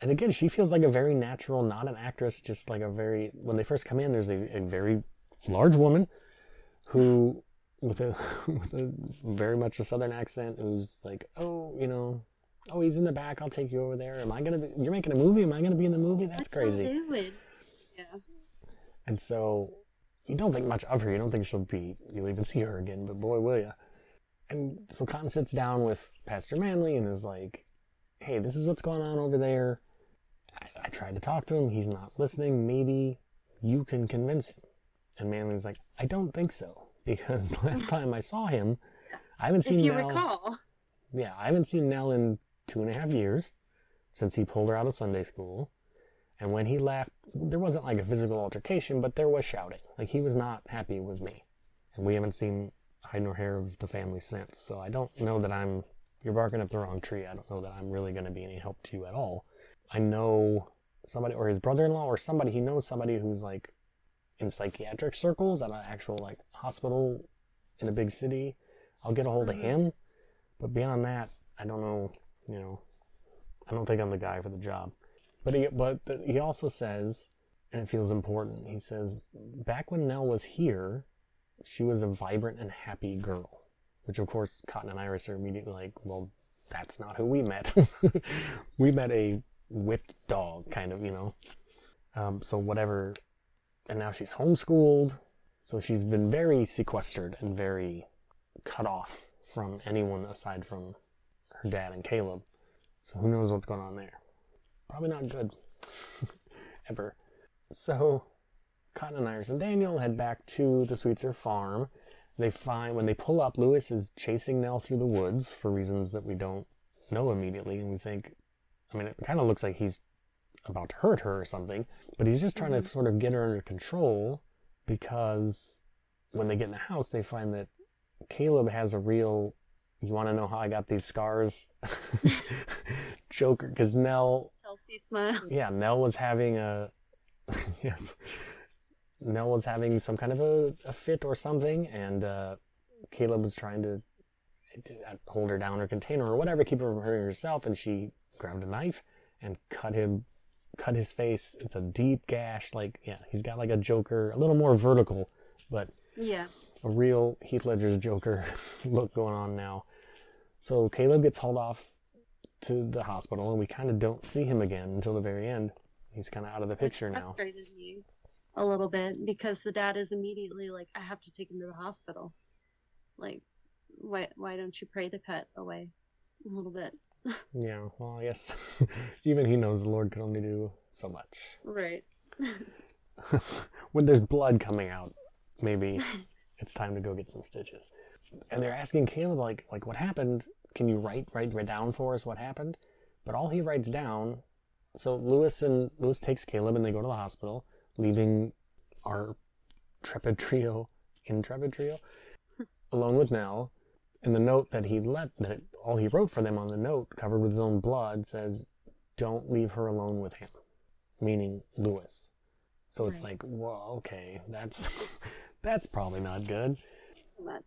and again, she feels like a very natural, not an actress, just like a very. When they first come in, there's a, a very large woman who, with a with a very much a southern accent, who's like, oh, you know, oh, he's in the back. I'll take you over there. Am I gonna? Be, you're making a movie. Am I gonna be in the movie? That's crazy. Yeah. And so you don't think much of her. You don't think she'll be, you'll even see her again, but boy, will you. And so Cotton sits down with Pastor Manley and is like, hey, this is what's going on over there. I, I tried to talk to him. He's not listening. Maybe you can convince him. And Manley's like, I don't think so. Because last time I saw him, I haven't If seen you Nell. recall. Yeah, I haven't seen Nell in two and a half years since he pulled her out of Sunday school. And when he left, there wasn't like a physical altercation, but there was shouting. Like he was not happy with me. And we haven't seen hide nor hair of the family since. So I don't know that I'm, you're barking up the wrong tree. I don't know that I'm really going to be any help to you at all. I know somebody, or his brother in law, or somebody, he knows somebody who's like in psychiatric circles at an actual like hospital in a big city. I'll get a hold of Mhm. him. But beyond that, I don't know, you know, I don't think I'm the guy for the job. But he, but he also says, and it feels important, he says, back when Nell was here, she was a vibrant and happy girl. Which, of course, Cotton and Iris are immediately like, well, that's not who we met. we met a whipped dog, kind of, you know. Um, so, whatever. And now she's homeschooled. So, she's been very sequestered and very cut off from anyone aside from her dad and Caleb. So who knows what's going on there? Probably not good. Ever. So Cotton and Iris and Daniel head back to the Sweetzer farm. They find when they pull up, Louis is chasing Nell through the woods for reasons that we don't know immediately, and we think I mean, it kind of looks like he's about to hurt her or something, but he's just trying to mm-hmm. sort of get her under control because when they get in the house, they find that Caleb has a real. You want to know how I got these scars? Joker, because Nell Healthy smile. yeah, Nell was having a yes, Nell was having some kind of a, a fit or something, and uh, Caleb was trying to uh, hold her down or contain her or whatever, keep her from hurting herself, and she grabbed a knife and cut him, cut his face. It's a deep gash, like yeah, he's got like a Joker, a little more vertical, but Yeah. a real Heath Ledger's Joker look going on now. So Caleb gets hauled off to the hospital, and we kind of don't see him again until the very end. He's kind of out of the picture Which now. me a little bit because the dad is immediately like, I have to take him to the hospital. Like, why why don't you pray the cut away a little bit? Yeah, well, I guess even he knows the Lord can only do so much. Right. when there's blood coming out, maybe it's time to go get some stitches. And they're asking Caleb like like what happened? Can you write write, write down for us what happened? But all he writes down so Louis and Louis takes Caleb and they go to the hospital, leaving our Trepid trio, intrepid trio, alone with Nell. And the note that he left, that it, all he wrote for them on the note, covered with his own blood, says, "Don't leave her alone with him," meaning Louis. So it's Right. like, well, okay, that's that's probably not good. Much.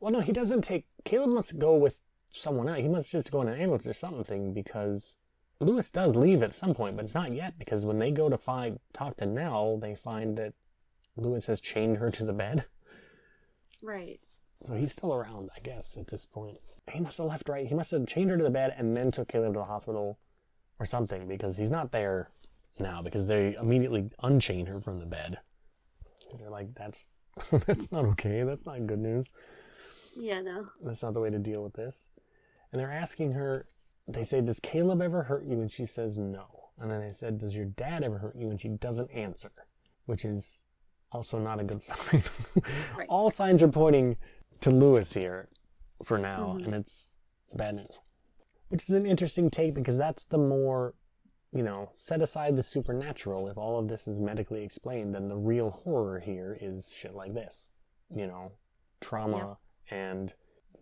Well, no, he doesn't take. Caleb must go with someone else. He must just go in an ambulance or something because Louis does leave at some point, but it's not yet because when they go to find talk to Nell, they find that Louis has chained her to the bed. Right. So he's still around, I guess, at this point. He must have left right. He must have chained her to the bed and then took Caleb to the hospital or something because he's not there now because they immediately unchain her from the bed. Because they're like, that's that's not okay. That's not good news. Yeah, no. That's not the way to deal with this. And they're asking her, they say, Does Caleb ever hurt you? And she says, No. And then they said, Does your dad ever hurt you? And she doesn't answer, which is also not a good sign. Right. All signs are pointing to Louis here for now, Mhm. and it's bad news. Which is an interesting take because that's the more, you know, set aside the supernatural. If all of this is medically explained, then the real horror here is shit like this. You know, trauma and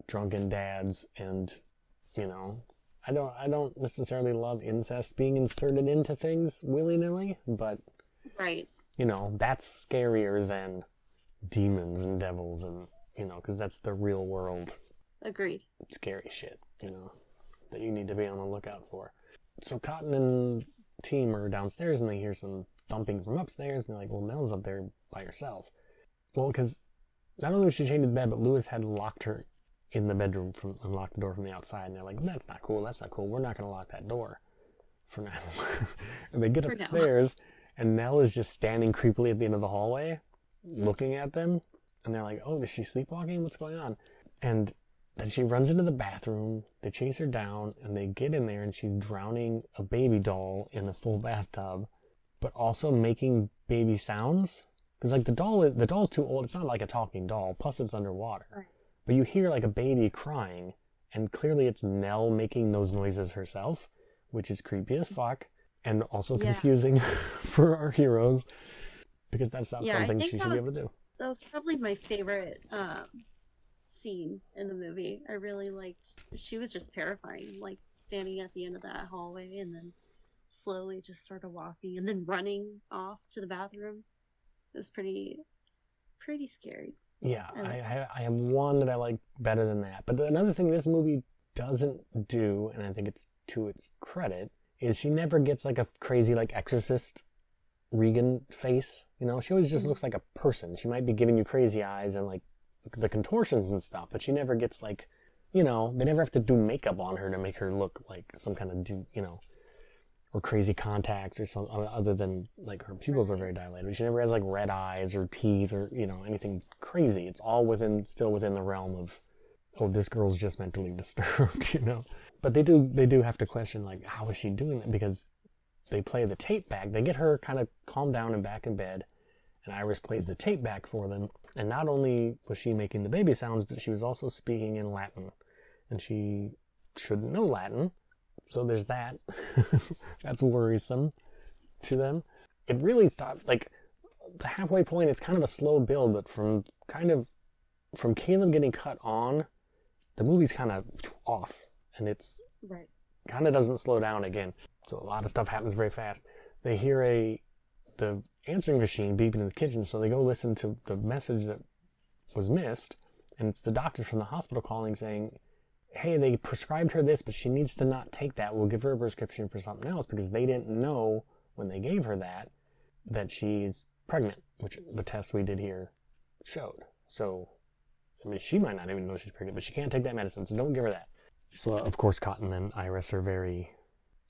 drunken dads and you know I don't I don't necessarily love incest being inserted into things willy-nilly, but Right. you know, that's scarier than demons and devils and you know, cuz that's the real world Agreed. scary shit, you know, that you need to be on the lookout for. So Cotton and team are downstairs and they hear some thumping from upstairs and they're like, well, Nell's up there by herself. Well, because not only was she chained to the bed, but Louis had locked her in the bedroom from and locked the door from the outside. And they're like, that's not cool. That's not cool. We're not going to lock that door for now. and they get For now. upstairs and Nell is just standing creepily at the end of the hallway looking at them. And they're like, oh, is she sleepwalking? What's going on? And then she runs into the bathroom. They chase her down, and they get in there, and she's drowning a baby doll in the full bathtub, but also making baby sounds. Because like the doll, the doll's too old. It's not like a talking doll. Plus, it's underwater. But you hear like a baby crying, and clearly it's Nell making those noises herself, which is creepy as fuck, and also Yeah. confusing for our heroes, because that's not Yeah, something she should be able to do. That was probably my favorite um, scene in the movie. I really liked. She was just terrifying, like standing at the end of that hallway and then slowly just sort of walking and then running off to the bathroom. It was pretty, pretty scary. Yeah, I I, I, have one that I like better than that. But another thing this movie doesn't do, and I think it's to its credit, is she never gets like a crazy like exorcist Regan face. You know, she always just Mhm. looks like a person. She might be giving you crazy eyes and like the contortions and stuff, but she never gets like, you know, they never have to do makeup on her to make her look like some kind of, you know, or crazy contacts or something other than like her pupils are very dilated. She never has like red eyes or teeth or you know anything crazy. It's all within still within the realm of oh this girl's just mentally disturbed, you know. But they do they do have to question like how is she doing that because they play the tape back. They get her kind of calmed down and back in bed, and Iris plays the tape back for them. And not only was she making the baby sounds, but she was also speaking in Latin, and she shouldn't know Latin, So there's that. That's worrisome to them. It really stopped like the halfway point is kind of a slow build, but from kind of from Caleb getting cut on, the movie's kind of off and it's Right. kind of doesn't slow down again. So a lot of stuff happens very fast. They hear a the answering machine beeping in the kitchen, so they go listen to the message that was missed, and it's the doctor from the hospital calling saying, "Hey, they prescribed her this, but she needs to not take that. We'll give her a prescription for something else because they didn't know when they gave her that that she's pregnant, which the test we did here showed. So, I mean, she might not even know she's pregnant, but she can't take that medicine, so don't give her that." So, of course, Cotton and Iris are very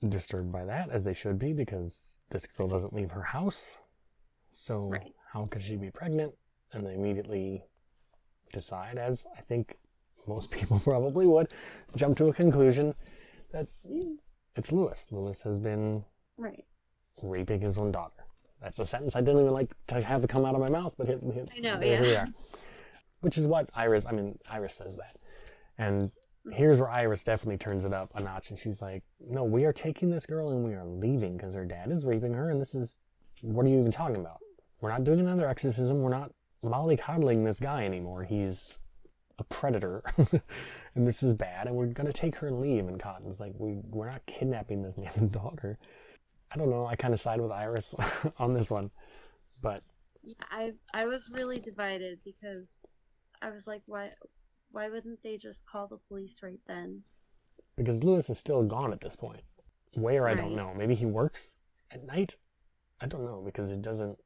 disturbed by that, as they should be, because this girl doesn't leave her house. So, Right. how could she be pregnant? And they immediately decide, as I think most people probably would, jump to a conclusion that it's Louis. Louis has been Right. raping his own daughter. That's a sentence I didn't even like to have come out of my mouth, but here, here, I know, here we are. Which is what Iris, I mean, Iris says that. And here's where Iris definitely turns it up a notch, and she's like, "No, we are taking this girl and we are leaving because her dad is raping her, and this is what are you even talking about? We're not doing another exorcism. We're not mollycoddling this guy anymore. He's a predator, and this is bad. And we're gonna take her and leave." And Cotton's like, "We we're not kidnapping this man's daughter." I don't know. I kind of side with Iris on this one, but I I was really divided because I was like, why why wouldn't they just call the police right then? because Louis is still gone at this point. Where I don't know. Maybe he works at night. I don't know because it doesn't.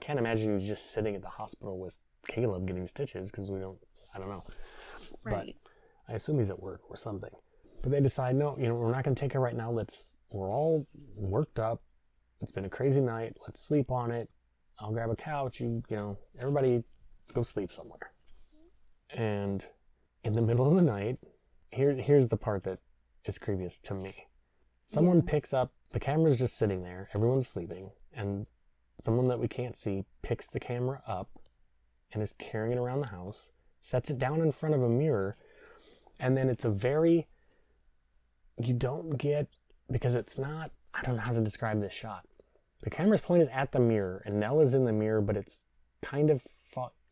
I can't imagine he's just sitting at the hospital with Caleb getting stitches because we don't. I don't know. Right. I assume he's at work or something. But they decide, no, you know, we're not going to take her right now. Let's. We're all worked up. It's been a crazy night. Let's sleep on it. I'll grab a couch. You, you know, everybody go sleep somewhere. And in the middle of the night, here, here's the part that is creepiest to me. Someone Yeah. picks up the camera's just sitting there. Everyone's sleeping, and someone that we can't see picks the camera up and is carrying it around the house, sets it down in front of a mirror, and then it's a very you don't get because it's not I don't know how to describe this shot. The camera's pointed at the mirror and Nell is in the mirror, but it's kind of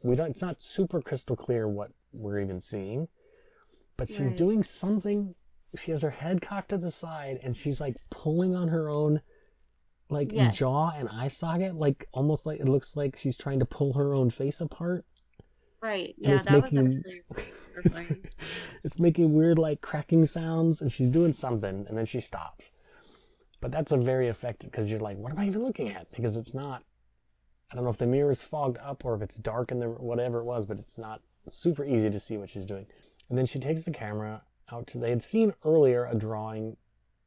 we don't it's not super crystal clear what we're even seeing. But she's Right. doing something she has her head cocked to the side and she's like pulling on her own like Yes. jaw and eye socket like almost like it looks like she's trying to pull her own face apart. Right. and Yeah, it's that was making actually it's, it's making weird like cracking sounds and she's doing something and then she stops. But that's a very effective because you're like what am i even looking at? Because it's not i don't know if the mirror is fogged up or if it's dark in the whatever it was but it's not super easy to see what she's doing. And then she takes the camera out to they had seen earlier a drawing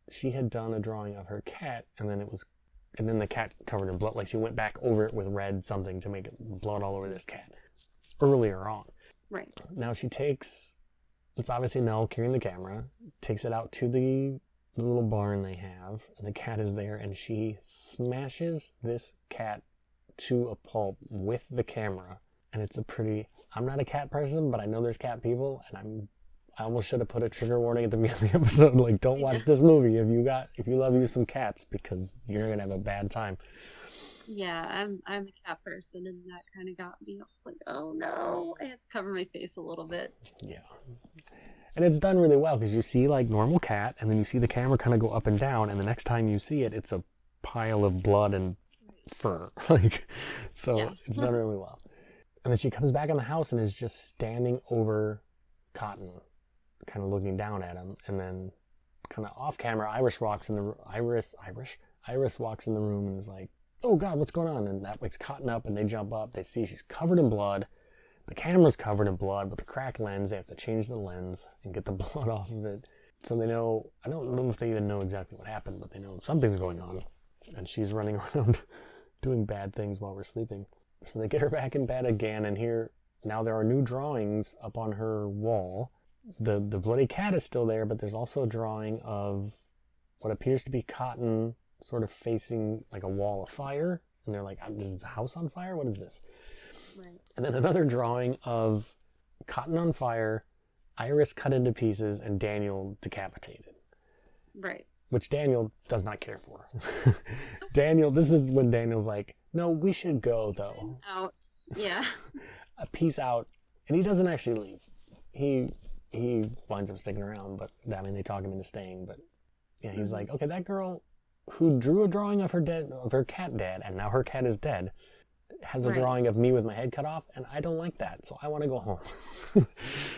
she had done a drawing of her cat and then it was and then the cat covered in blood like she went back over it with red something to make it blood all over this cat earlier on Right. now she takes, it's obviously Nell carrying the camera, takes it out to the, the little barn they have, and the cat is there, and she smashes this cat to a pulp with the camera. And it's a pretty, I'm not a cat person, but I know there's cat people, and I'm, I almost should have put a trigger warning at the beginning of the episode, like, don't watch this movie if you got, if you love you some cats, because you're gonna have a bad time. Yeah, I'm I'm a cat person, and that kind of got me. I was like, oh no, I had to cover my face a little bit. Yeah. And it's done really well because you see like normal cat, and then you see the camera kind of go up and down, and the next time you see it, it's a pile of blood and fur. like, so Yeah. it's done really well. And then she comes back in the house and is just standing over Cotton, kind of looking down at him, and then kind of off camera, Iris walks in the Iris Irish Iris walks in the room and is like, "Oh God, what's going on?" And that wakes Cotton up, and they jump up. They see she's covered in blood. The camera's covered in blood, but the cracked lens, they have to change the lens and get the blood off of it. So they know, I don't know if they even know exactly what happened, but they know something's going on. And she's running around doing bad things while we're sleeping. So they get her back in bed again, and here, now there are new drawings up on her wall. The, the bloody cat is still there, but there's also a drawing of what appears to be cotton sort of facing like a wall of fire. And they're like, ah, is the house on fire? What is this? Right. And then another drawing of Cotton on fire, Iris cut into pieces, and Daniel decapitated. Right. which Daniel does not care for. Daniel, this is when Daniel's like, "No, we should go though. Out. Yeah. a piece out." And he doesn't actually leave. He he winds up sticking around, but I mean, they talk him into staying. But yeah, he's like, "Okay, that girl who drew a drawing of her dead of her cat dead, and now her cat is dead." Has a Right. drawing of me with my head cut off, and I don't like that, so I want to go home.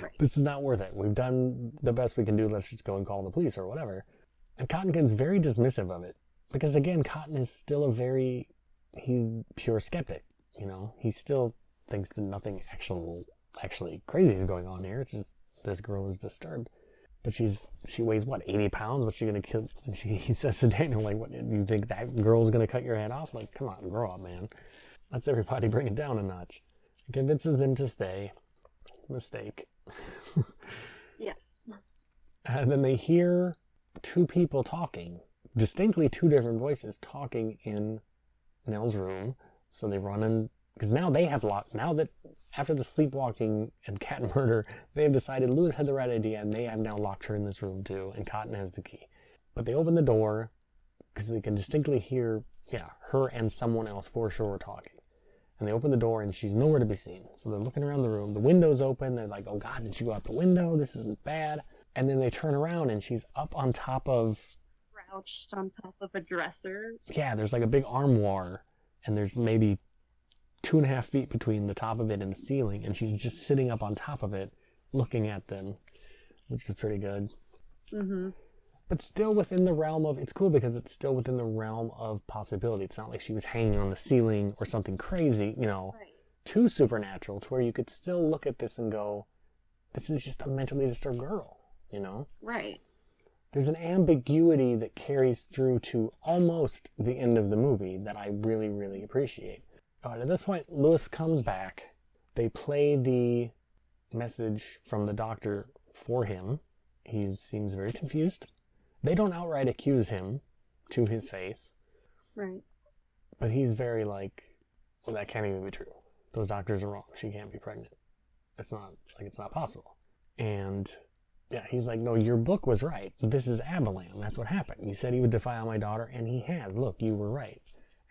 Right. This is not worth it. We've done the best we can do. Let's just go and call the police or whatever. And Cottonkin's very dismissive of it because again, Cotton is still a very he's pure skeptic. You know, he still thinks that nothing actual actually crazy is going on here. It's just this girl is disturbed. But she's she weighs what eighty pounds. What's she gonna kill? And she, he says to Daniel like, "What you think that girl's gonna cut your head off? Like, come on, grow up, man. That's everybody bring it down a notch." He convinces them to stay. Mistake. Yeah. And then they hear two people talking, distinctly two different voices talking in Nell's room. So they run in because now they have locked. Now that after the sleepwalking and cat murder, they have decided Louis had the right idea, and they have now locked her in this room too, and Cotton has the key. But they open the door because they can distinctly hear, yeah, her and someone else for sure talking. And they open the door, and she's nowhere to be seen. So they're looking around the room. The window's open. They're like, "Oh God, did she go out the window? This isn't bad." And then they turn around, and she's up on top of Crouched on top of a dresser. yeah, there's like a big armoire, and there's maybe two and a half feet between the top of it and the ceiling, and she's just sitting up on top of it, looking at them, which is pretty good. Mm-hmm. But still within the realm of it's cool because it's still within the realm of possibility. It's not like she was hanging on the ceiling or something crazy, you know, Right. too supernatural to where you could still look at this and go, this is just a mentally disturbed girl, you know? Right. there's an ambiguity that carries through to almost the end of the movie that I really, really appreciate. All right, at this point, Louis comes back. They play the message from the doctor for him. He seems very confused. They don't outright accuse him to his face, Right. but he's very like, well, that can't even be true. Those doctors are wrong. She can't be pregnant. It's not like it's not possible. And yeah, he's like, no, your book was right. This is Abalam. That's what happened. You said he would defile my daughter, and he has. Look, you were right.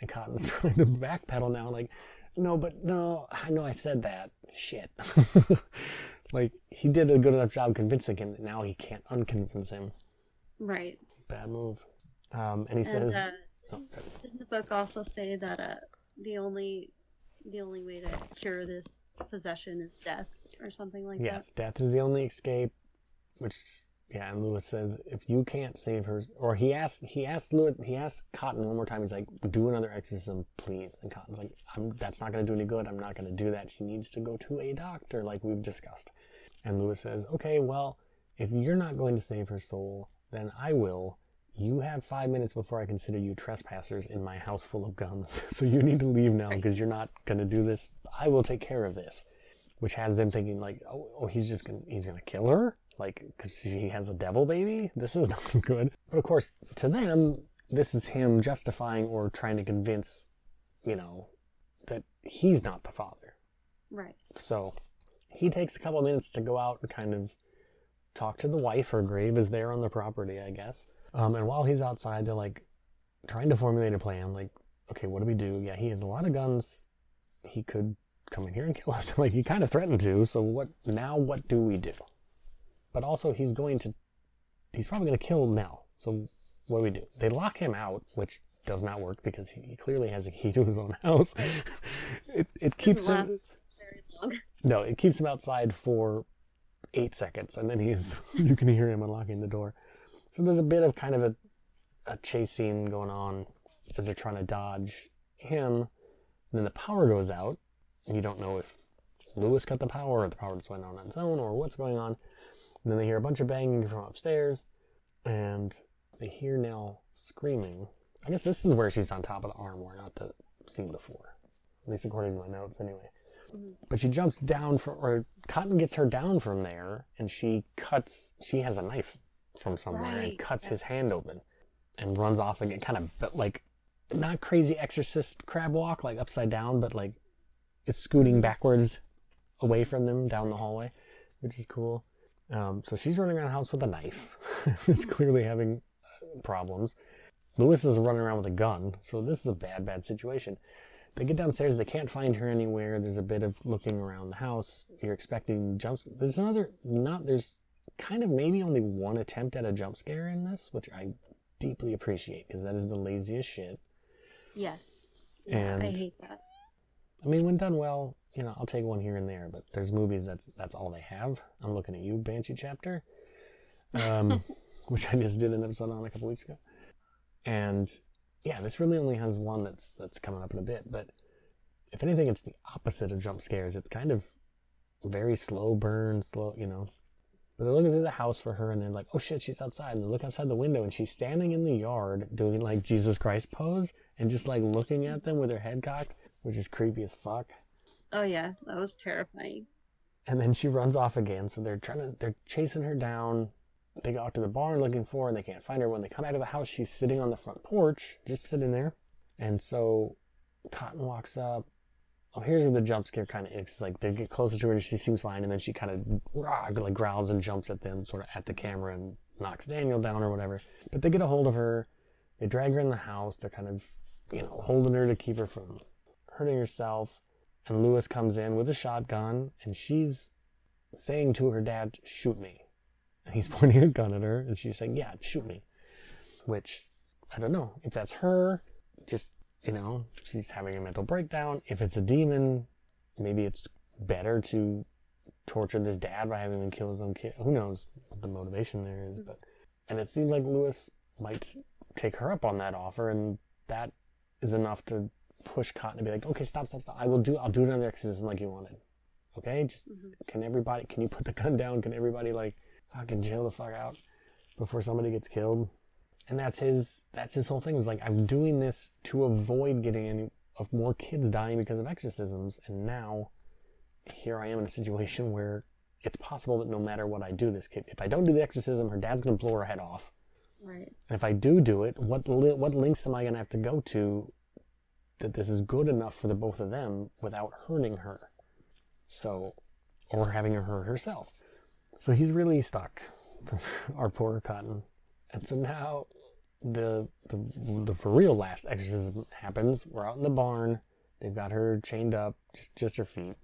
And Cotton's trying to backpedal now, like, no, but no, I know I said that. Shit. like, he did a good enough job convincing him that now he can't unconvince him. Right. Bad move. Um, and he And says, uh, oh, didn't the book also say that uh, the only the only way to cure this possession is death or something like that? Yes, death is the only escape. Which, yeah, and Louis says if you can't save her, or he asked, he asked Louis, he asked Cotton one more time. He's like, "Do another exorcism, please." And Cotton's like, I'm, "That's not going to do any good. I'm not going to do that. She needs to go to a doctor, like we've discussed." And Louis says, "Okay, well, if you're not going to save her soul, then I will." You have five minutes before I consider you trespassers in my house full of guns. So you need to leave now because you're not going to do this. I will take care of this which has them thinking like, oh, oh he's just gonna he's gonna kill her, like because she has a devil baby. This is not good. But of course, to them, this is him justifying or trying to convince, you know, that he's not the father. Right. So he takes a couple minutes to go out and kind of talk to the wife. Her grave is there on the property, I guess. Um, and while he's outside, they're like trying to formulate a plan. Like, okay, what do we do? Yeah, he has a lot of guns. He could come in here and kill us. like he kind of threatened to. So what? Now what do we do? But also, he's going to. He's probably going to kill Nell. So what do we do? They lock him out, which does not work because he clearly has a key to his own house. it it keeps him. Very long. No, it keeps him outside for eight seconds, and then he's you can hear him unlocking the door. So there's a bit of kind of a, a chase scene going on as they're trying to dodge him. And then the power goes out, and you don't know if Louis cut the power or the power just went on its own or what's going on. And then they hear a bunch of banging from upstairs, and they hear Nell screaming. I guess this is where she's on top of the armoire, not the scene before. At least according to my notes, anyway. But she jumps down from, or Cotton gets her down from there, and she cuts. She has a knife from somewhere and cuts his hand open, and runs off again. Kind of, like, not crazy exorcist crab walk, like upside down, but like, is scooting backwards, away from them down the hallway, which is cool. Um, so she's running around the house with a knife. it's clearly having problems. Louis is running around with a gun, so this is a bad, bad situation. They get downstairs, they can't find her anywhere. There's a bit of looking around the house. You're expecting jumps. There's another, not, there's kind of maybe only one attempt at a jump scare in this, which I deeply appreciate because that is the laziest shit. Yes. And I hate that. I mean, when done well, you know, I'll take one here and there, but there's movies that's that's all they have. I'm looking at you, Banshee chapter, um, which I just did an episode on a couple weeks ago, and yeah, this really only has one that's that's coming up in a bit. But if anything, it's the opposite of jump scares. It's kind of very slow burn, slow, you know. But they're looking through the house for her, and they're like, "Oh shit, she's outside!" And they look outside the window, and she's standing in the yard doing like Jesus Christ pose, and just like looking at them with her head cocked, which is creepy as fuck. Oh yeah, that was terrifying. And then she runs off again. So they're trying to, they're chasing her down. They go out to the barn looking for her and they can't find her. When they come out of the house, she's sitting on the front porch, just sitting there. And so Cotton walks up. Oh, here's where the jump scare kind of is. Like they get closer to her and she seems fine. And then she kind of like growls and jumps at them, sort of at the camera and knocks Daniel down or whatever. But they get a hold of her. They drag her in the house. They're kind of, you know, holding her to keep her from hurting herself. And Louis comes in with a shotgun, and she's saying to her dad, Shoot me. And he's pointing a gun at her, and she's saying, Yeah, shoot me. Which, I don't know. If that's her, just, you know, she's having a mental breakdown. If it's a demon, maybe it's better to torture this dad by having him kill his own kid. Who knows what the motivation there is, but. And it seems like Louis might take her up on that offer, and that is enough to push Cotton to be like, okay, stop, stop, stop. I will do. I'll do it on the exorcism like you wanted. Okay, just mm-hmm. can everybody? Can you put the gun down? Can everybody like fucking chill the fuck out before somebody gets killed? And that's his. That's his whole thing. Was like I'm doing this to avoid getting any of more kids dying because of exorcisms, and now here I am in a situation where it's possible that no matter what I do, this kid, if I don't do the exorcism, her dad's gonna blow her head off. Right. And if I do do it, what li- what links am I going to have to go to that this is good enough for the both of them without hurting her? So, or having her hurt herself. So he's really stuck, our poor Cotton. And so now the the the for real last exorcism happens. We're out in the barn. They've got her chained up, just just her feet,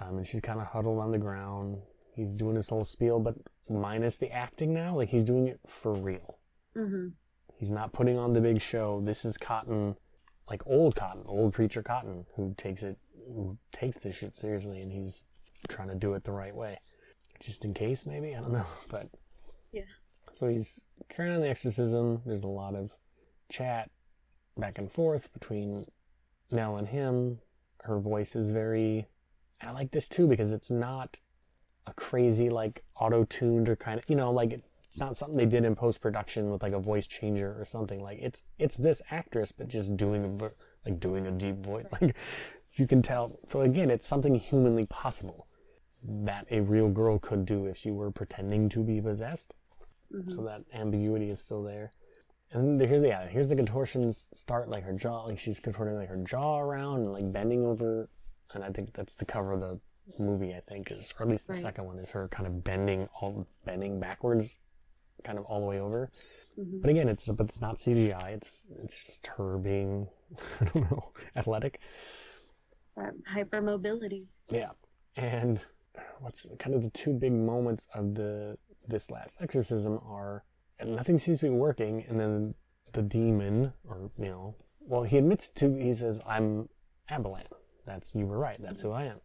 um, and she's kind of huddled on the ground. He's doing his whole spiel, but minus the acting now. Like he's doing it for real. Mm-hmm. He's not putting on the big show. This is Cotton, like old Cotton, old preacher Cotton, who takes it, who takes this shit seriously, and he's trying to do it the right way. Just in case, maybe I don't know, but Yeah. So he's carrying on the exorcism. There's a lot of chat back and forth between Nell and him. Her voice is very. I like this too because it's not a crazy like auto-tuned or kind of you know like it's not something they did in post-production with like a voice changer or something. Like it's it's this actress but just doing a like doing a deep voice. Like so you can tell so again it's something humanly possible that a real girl could do if she were pretending to be possessed. Mm-hmm. So that ambiguity is still there. And here's the yeah, here's the contortions start like her jaw like she's contorting like her jaw around and like bending over. And I think that's the cover of the movie I think is or at least the Right. second one is her kind of bending all bending backwards kind of all the way over. Mhm. but again it's but it's not CGI it's it's just her being I don't know athletic. That hypermobility. yeah. And what's kind of the two big moments of the this last exorcism are and nothing seems to be working and then the demon or you know well he admits to he says i'm abalam that's you were right. That's who i am.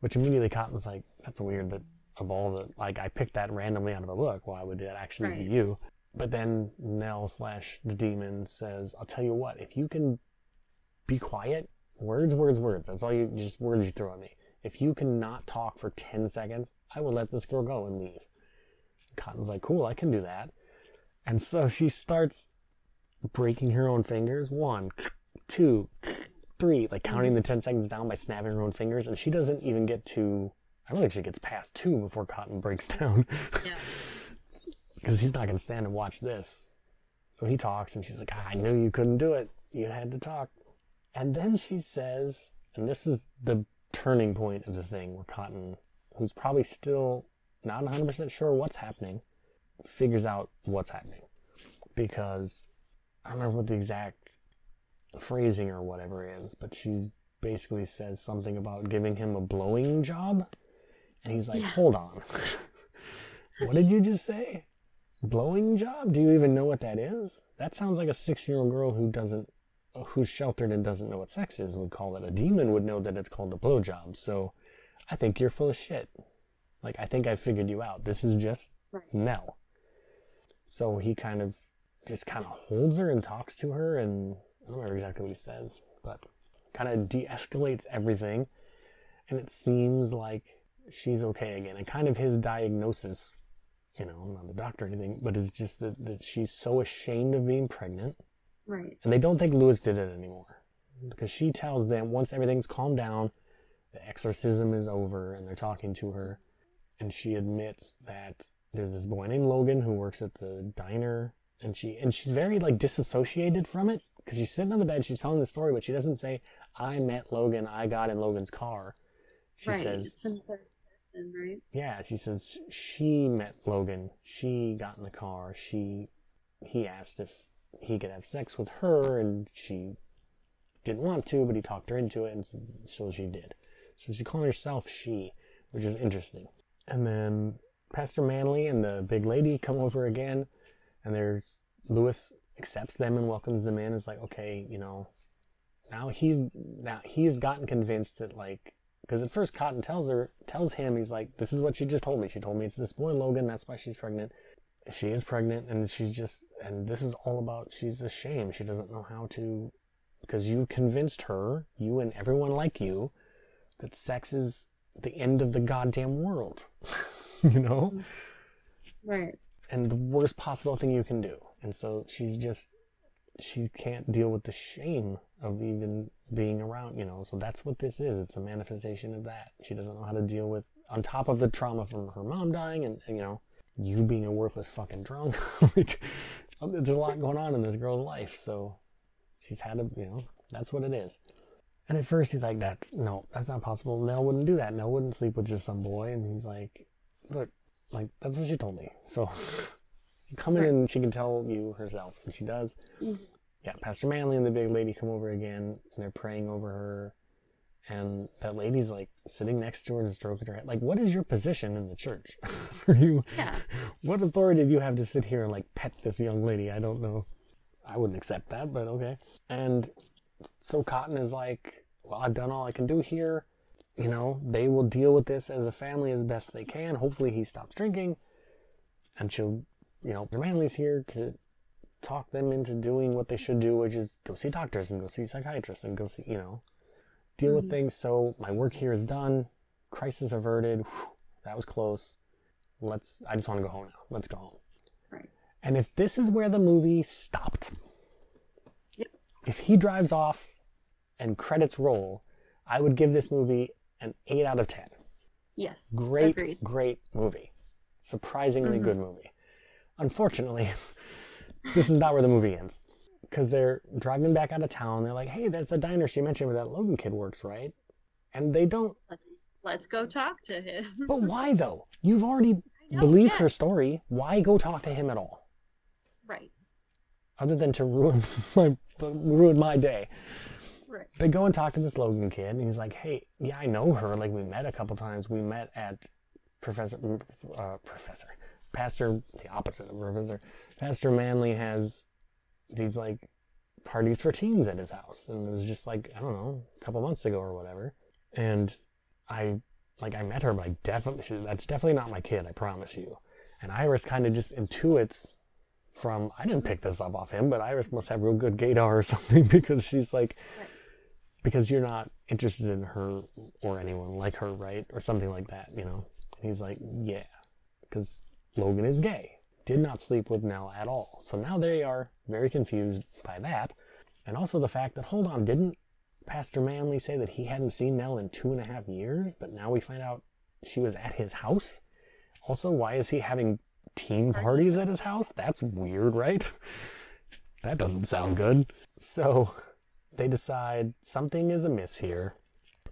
Which immediately cotton's like that's weird that of all the like i picked that randomly out of a book why would it actually Right. be you? But then nell slash the demon says i'll tell you what if you can be quiet words words words that's all you just words you throw at me. If you cannot talk for 10 seconds i will let this girl go and leave. Cotton's like cool i can do that. And so she starts breaking her own fingers. One two three like counting the mm-hmm. 10 seconds down by snapping her own fingers. And she doesn't even get to i don't think she gets past two before cotton breaks down Yeah. because he's not going to stand and watch this. So he talks, and she's like, "Ah, I knew you couldn't do it. You had to talk. And then she says, and this is the turning point of the thing where Cotton, who's probably still not 100% sure what's happening, figures out what's happening. because I don't remember what the exact phrasing or whatever is, but she basically says something about giving him a blowing job. And he's like, Yeah. hold on. what did you just say? Blowing job? Do you even know what that is? That sounds like a six year old girl who doesn't, who's sheltered and doesn't know what sex is would call it. A demon would know that it's called a blowjob. So I think you're full of shit. Like, I think I figured you out. This is just Right. Nell. So he kind of just kind of holds her and talks to her, and I don't remember exactly what he says, but kind of de escalates everything. And it seems like she's okay again. And kind of his diagnosis, you know, I'm not the doctor or anything, but it's just that, that she's so ashamed of being pregnant. Right. And they don't think Louis did it anymore. Because she tells them once everything's calmed down, the exorcism is over, and they're talking to her. And she admits that there's this boy named Logan who works at the diner, and she and she's very like disassociated from it because she's sitting on the bed, she's telling the story, but she doesn't say, "I met Logan, I got in Logan's car." She right. says, it's in third person, right? yeah, she says she met Logan. She got in the car. She he asked if he could have sex with her and she didn't want to, but he talked her into it and so she did. So she's calling herself she, which is interesting. And then Pastor Manley and the big lady come over again and there's Louis accepts them and welcomes them in. Is like, okay, you know, now he's now he's gotten convinced that like because at first Cotton tells her tells him he's like this is what she just told me she told me it's this boy Logan that's why she's pregnant she is pregnant and she's just and this is all about she's ashamed she doesn't know how to because you convinced her you and everyone like you that sex is the end of the goddamn world you know Right. and the worst possible thing you can do. And so she's just she can't deal with the shame of even being around, you know. So that's what this is. It's a manifestation of that. She doesn't know how to deal with on top of the trauma from her mom dying and, and, you know, you being a worthless fucking drunk. like um, there's a lot going on in this girl's life. So she's had a, you know, that's what it is. And at first he's like, That's no, that's not possible. Nell wouldn't do that. Nell wouldn't sleep with just some boy. And he's like, Look, like that's what she told me. So come in and she can tell you herself, and she does. Mhm. Yeah, Pastor Manley and the big lady come over again, and they're praying over her. And that lady's like sitting next to her and stroking her head. Like, what is your position in the church? Are you? Yeah. What authority do you have to sit here and like pet this young lady? I don't know. I wouldn't accept that, but okay. And so Cotton is like, well, I've done all I can do here. You know, they will deal with this as a family as best they can. Hopefully, he stops drinking. And she'll, you know, Manley's here to talk them into doing what they should do, which is go see doctors and go see psychiatrists and go see, you know, deal with Mhm. things. So my work here is done. Crisis averted. Whew, that was close. Let's, I just want to go home now. Let's go home. Right. And if this is where the movie stopped, Yep. if he drives off and credits roll, I would give this movie an 8 out of 10. Yes. Great, Agreed. great movie. Surprisingly Mhm. good movie. Unfortunately, this is not where the movie ends. Because they're driving back out of town. They're like, hey, that's a diner she mentioned where that Logan kid works, right? And they don't. Let's go talk to him. But why, though? You've already believed yes. her story. Why go talk to him at all? Right. Other than to ruin my, ruin my day. Right. they go and talk to this Logan kid, and he's like, "Hey, yeah, I know her. Like, we met a couple times. We met at Professor, uh, Professor, Pastor, the opposite of Professor. Pastor Manley has these like parties for teens at his house, and it was just like I don't know, a couple months ago or whatever. And I, like, I met her, but I definitely that's definitely not my kid. I promise you. And Iris kind of just intuits from I didn't pick this up off him, but Iris must have real good gaydar or something because she's like because you're not interested in her or anyone like her, right? Or something like that, you know. And he's like, yeah, because Logan is gay. Did not sleep with Nell at all. So now they are very confused by that. And also the fact that, hold on, didn't Pastor Manley say that he hadn't seen Nell in two and a half years? But now we find out she was at his house? Also, why is he having teen parties at his house? That's weird, right? That doesn't sound good. So they decide something is amiss here.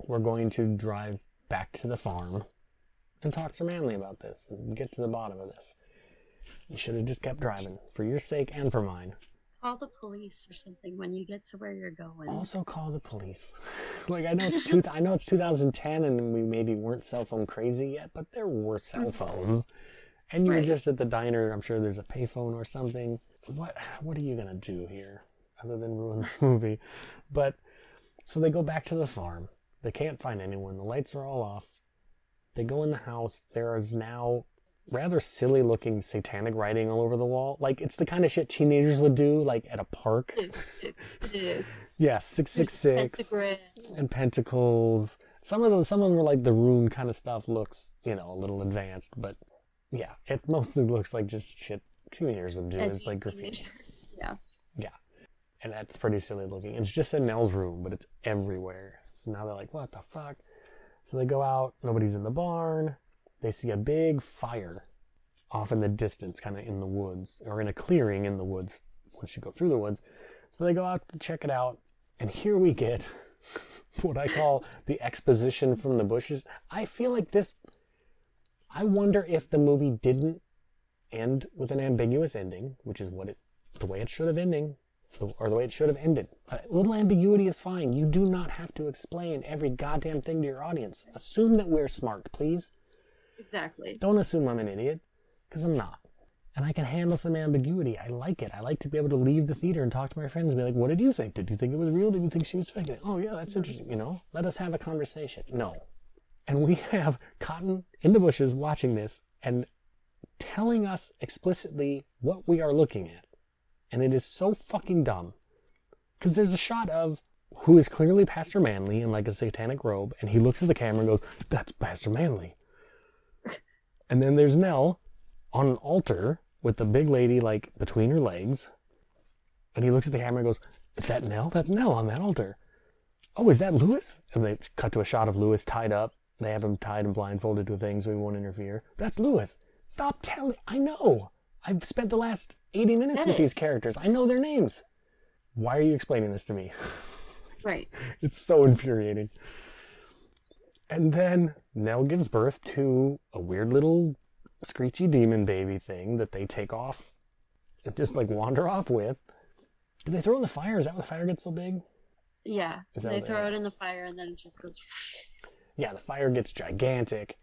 We're going to drive back to the farm and talk to Manley about this and get to the bottom of this. You should have just kept driving for your sake and for mine. Call the police or something when you get to where you're going. Also, call the police. like I know it's two. I know it's 2010, and we maybe weren't cell phone crazy yet, but there were cell mm-hmm. phones, and you were just at the diner. I'm sure there's a payphone or something. What What are you gonna do here, other than ruin this movie? But so they go back to the farm. They can't find anyone. The lights are all off. They go in the house. There is now rather silly looking satanic writing all over the wall. Like it's the kind of shit teenagers would do, like at a park. It's Yeah, six six six pentagram. and pentacles. Some of them, some of them are like the rune kind of stuff. Looks, you know, a little advanced, but yeah, it mostly looks like just shit teenagers would do. It's like graffiti, teenager. Yeah. and that's pretty silly looking. It's just in Nell's room, but it's everywhere. So now they're like, what the fuck? So they go out. Nobody's in the barn. They see a big fire off in the distance, kind of in the woods or in a clearing in the woods. Once you go through the woods, so they go out to check it out, and here we get what I call the exposition from the bushes. I feel like this. I wonder if the movie didn't end with an ambiguous ending, which is what it, the way it should have ending, or the way it should have ended. A little ambiguity is fine. You do not have to explain every goddamn thing to your audience. Assume that we're smart, please. Exactly. Don't assume I'm an idiot, because I'm not. And I can handle some ambiguity. I like it. I like to be able to leave the theater and talk to my friends and be like, what did you think? Did you think it was real? Did you think she was faking it? Oh, yeah, that's interesting. You know, let us have a conversation. No. And we have Cotton in the bushes watching this and telling us explicitly what we are looking at. And it is so fucking dumb. Because there's a shot of who is clearly Pastor Manley in like a satanic robe, and he looks at the camera and goes, That's Pastor Manley. And then there's Nell on an altar with the big lady like between her legs. And he looks at the camera and goes, Is that Nell? That's Nell on that altar. Oh, is that Louis? And they cut to a shot of Louis tied up. They have him tied and blindfolded to a thing so he won't interfere. That's Louis. Stop telling. I know. I've spent the last 80 minutes with it. these characters. I know their names. Why are you explaining this to me? Right. It's so infuriating. And then Nell gives birth to a weird little screechy demon baby thing that they take off and just like wander off with. Do they throw in the fire? Is that why the fire gets so big? Yeah. They they throw it in the fire and then it just goes. Yeah, the fire gets gigantic.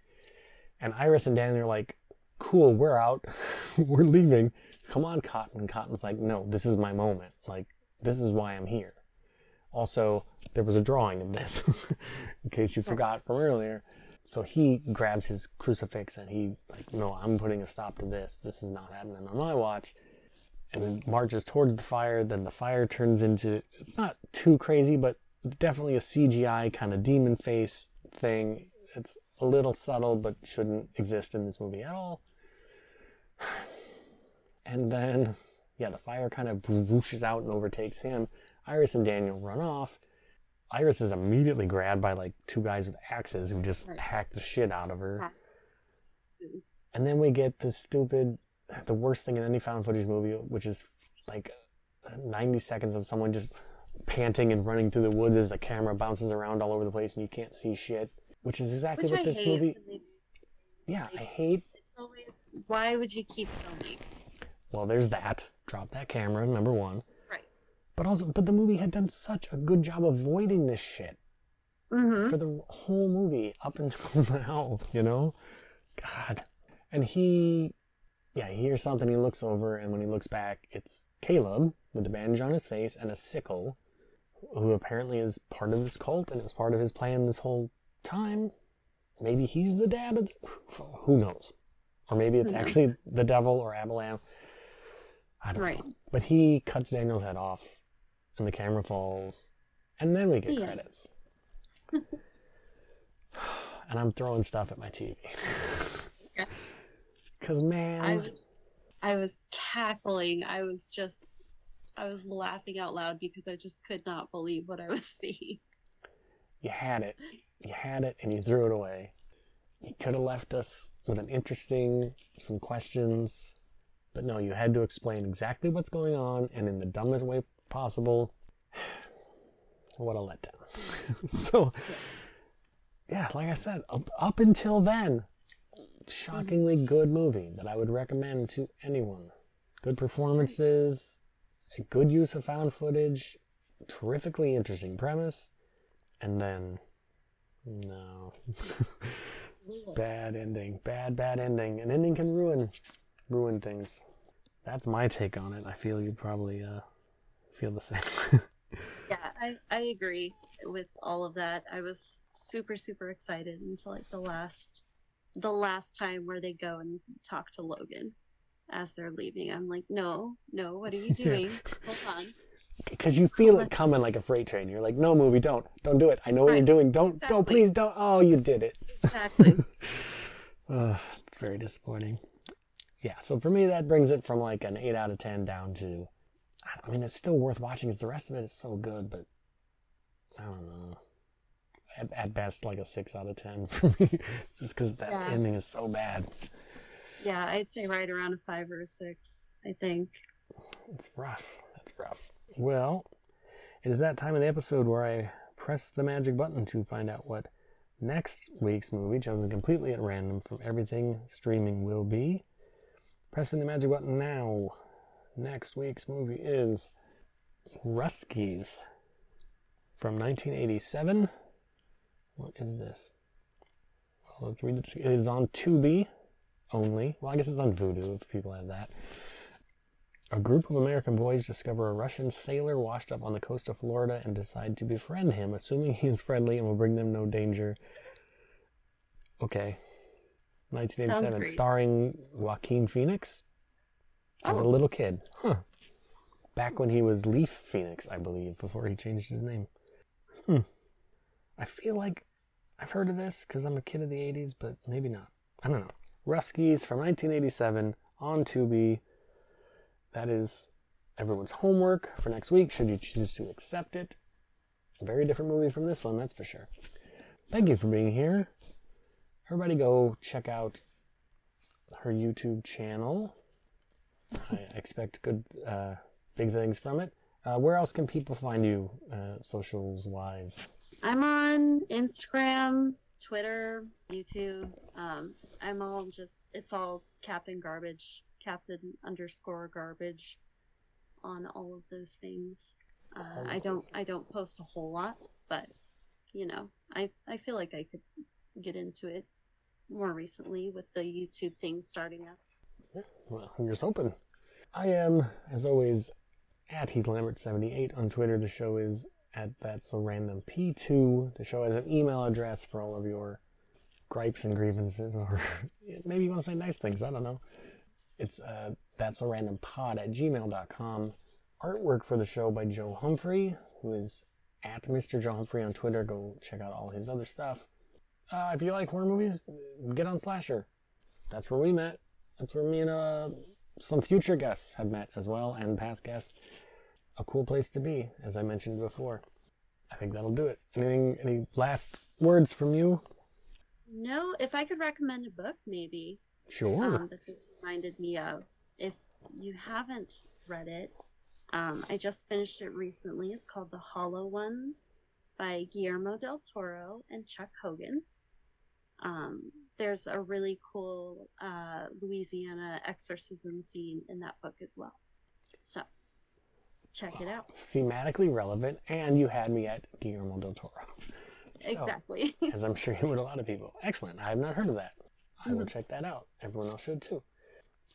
And Iris and Danny are like, cool, we're out. we're leaving. Come on, Cotton. Cotton's like, no, this is my moment. Like, this is why I'm here. Also, there was a drawing of this, in case you forgot from earlier. So he grabs his crucifix and he, like, no, I'm putting a stop to this. This is not happening on my watch. And then marches towards the fire. Then the fire turns into, it's not too crazy, but definitely a CGI kind of demon face thing. It's a little subtle, but shouldn't exist in this movie at all. And then, yeah, the fire kind of whooshes out and overtakes him. Iris and Daniel run off. Iris is immediately grabbed by like two guys with axes who just Right. hack the shit out of her. And then we get this stupid, the worst thing in any found footage movie, which is like 90 seconds of someone just panting and running through the woods as the camera bounces around all over the place and you can't see shit. Which is exactly Which what I this movie. Yeah, I hate. always- Why would you keep filming? Well, there's that. Drop that camera, number one. Right. But also, but the movie had done such a good job avoiding this shit Mm-hmm. for the whole movie up until now, you know? God. And he, yeah, he hears something, he looks over, and when he looks back, it's Caleb with the bandage on his face and a sickle, who apparently is part of this cult and it was part of his plan this whole time. Maybe he's the dad of the, who knows? Or maybe it's actually the devil or Abalam. I don't Right. know. But he cuts Daniel's head off, and the camera falls, and then we get end. credits. and I'm throwing stuff at my TV. Cause man, I was, I was cackling. I was just, I was laughing out loud because I just could not believe what I was seeing. you had it, you had it, and you threw it away. You could have left us with an interesting, some questions, but no, you had to explain exactly what's going on and in the dumbest way possible. What a letdown. so, yeah, like I said, up, up until then, shockingly good movie that I would recommend to anyone. Good performances, a good use of found footage, terrifically interesting premise, and then no. bad ending. Bad, bad ending. An ending can ruin ruin things. That's my take on it. I feel you probably uh, feel the same. yeah, I, I agree with all of that. I was super, super excited until like the last the last time where they go and talk to Logan as they're leaving. I'm like, no, no, what are you doing? Hold on. Because you feel it coming like a freight train. You're like, no, movie, don't, don't do it. I know what Right. you're doing. Don't, Exactly. don't, please, don't. Oh, you did it. Exactly. Uh, it's very disappointing. Yeah, so for me, that brings it from like an 8 out of 10 down to, I mean, it's still worth watching because the rest of it is so good, but I don't know. At, at best, like a 6 out of 10 for me, just because that Yeah. ending is so bad. yeah, I'd say right around a five or a six, I think. It's rough. That's rough. Well, it is that time of the episode where I press the magic button to find out what next week's movie, chosen completely at random from everything streaming, will be. Pressing the magic button now. Next week's movie is Russkies from 1987. What is this? Well, let's read it. It is on Tubi only. Well, I guess it's on Vudu if people have that. A group of American boys discover a Russian sailor washed up on the coast of Florida and decide to befriend him, assuming he is friendly and will bring them no danger. Okay. 1987, starring Joaquin Phoenix as a Oh. little kid. Huh. Back when he was Leaf Phoenix, I believe, before he changed his name. Hmm. I feel like I've heard of this because I'm a kid of the 80s, but maybe not. I don't know. Russkies from 1987 on Tubi. That is everyone's homework for next week, should you choose to accept it. A very different movie from this one, that's for sure. Thank you for being here. Everybody go check out her YouTube channel. I expect good, uh, big things from it. Uh, where else can people find you, uh, socials wise? I'm on Instagram, Twitter, YouTube. Um, I'm all just it's all Captain Garbage, Captain underscore Garbage, on all of those things. Uh, I don't, I don't post a whole lot, but you know I I feel like I could get into it more recently with the YouTube thing starting up. Well, I'm just hoping. I am, as always, at Heath Lambert78 on Twitter. The show is at That's So Random P2. The show has an email address for all of your gripes and grievances, or maybe you want to say nice things. I don't know. It's uh, That's So Random Pod at gmail.com. Artwork for the show by Joe Humphrey, who is at Mr. Joe Humphrey on Twitter. Go check out all his other stuff. Uh, if you like horror movies, get on Slasher. That's where we met. That's where me and uh, some future guests have met as well, and past guests. A cool place to be, as I mentioned before. I think that'll do it. Anything? Any last words from you? No, if I could recommend a book, maybe Sure. um, that this reminded me of. If you haven't read it, um, I just finished it recently. It's called The Hollow Ones by Guillermo del Toro and Chuck Hogan. Um, there's a really cool uh, Louisiana exorcism scene in that book as well. So check it out. Thematically relevant, and you had me at Guillermo del Toro. So, exactly. as I'm sure you would a lot of people. Excellent. I have not heard of that. I will check that out. Everyone else should too.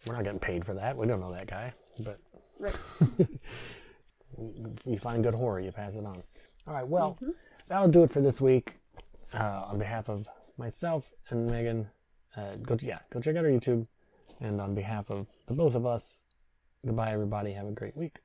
We're not getting paid for that. We don't know that guy, but right. you find good horror, you pass it on. All right, well, that'll do it for this week. Uh, on behalf of myself and Megan, uh, go yeah, go check out our YouTube. And on behalf of the both of us, goodbye, everybody. Have a great week.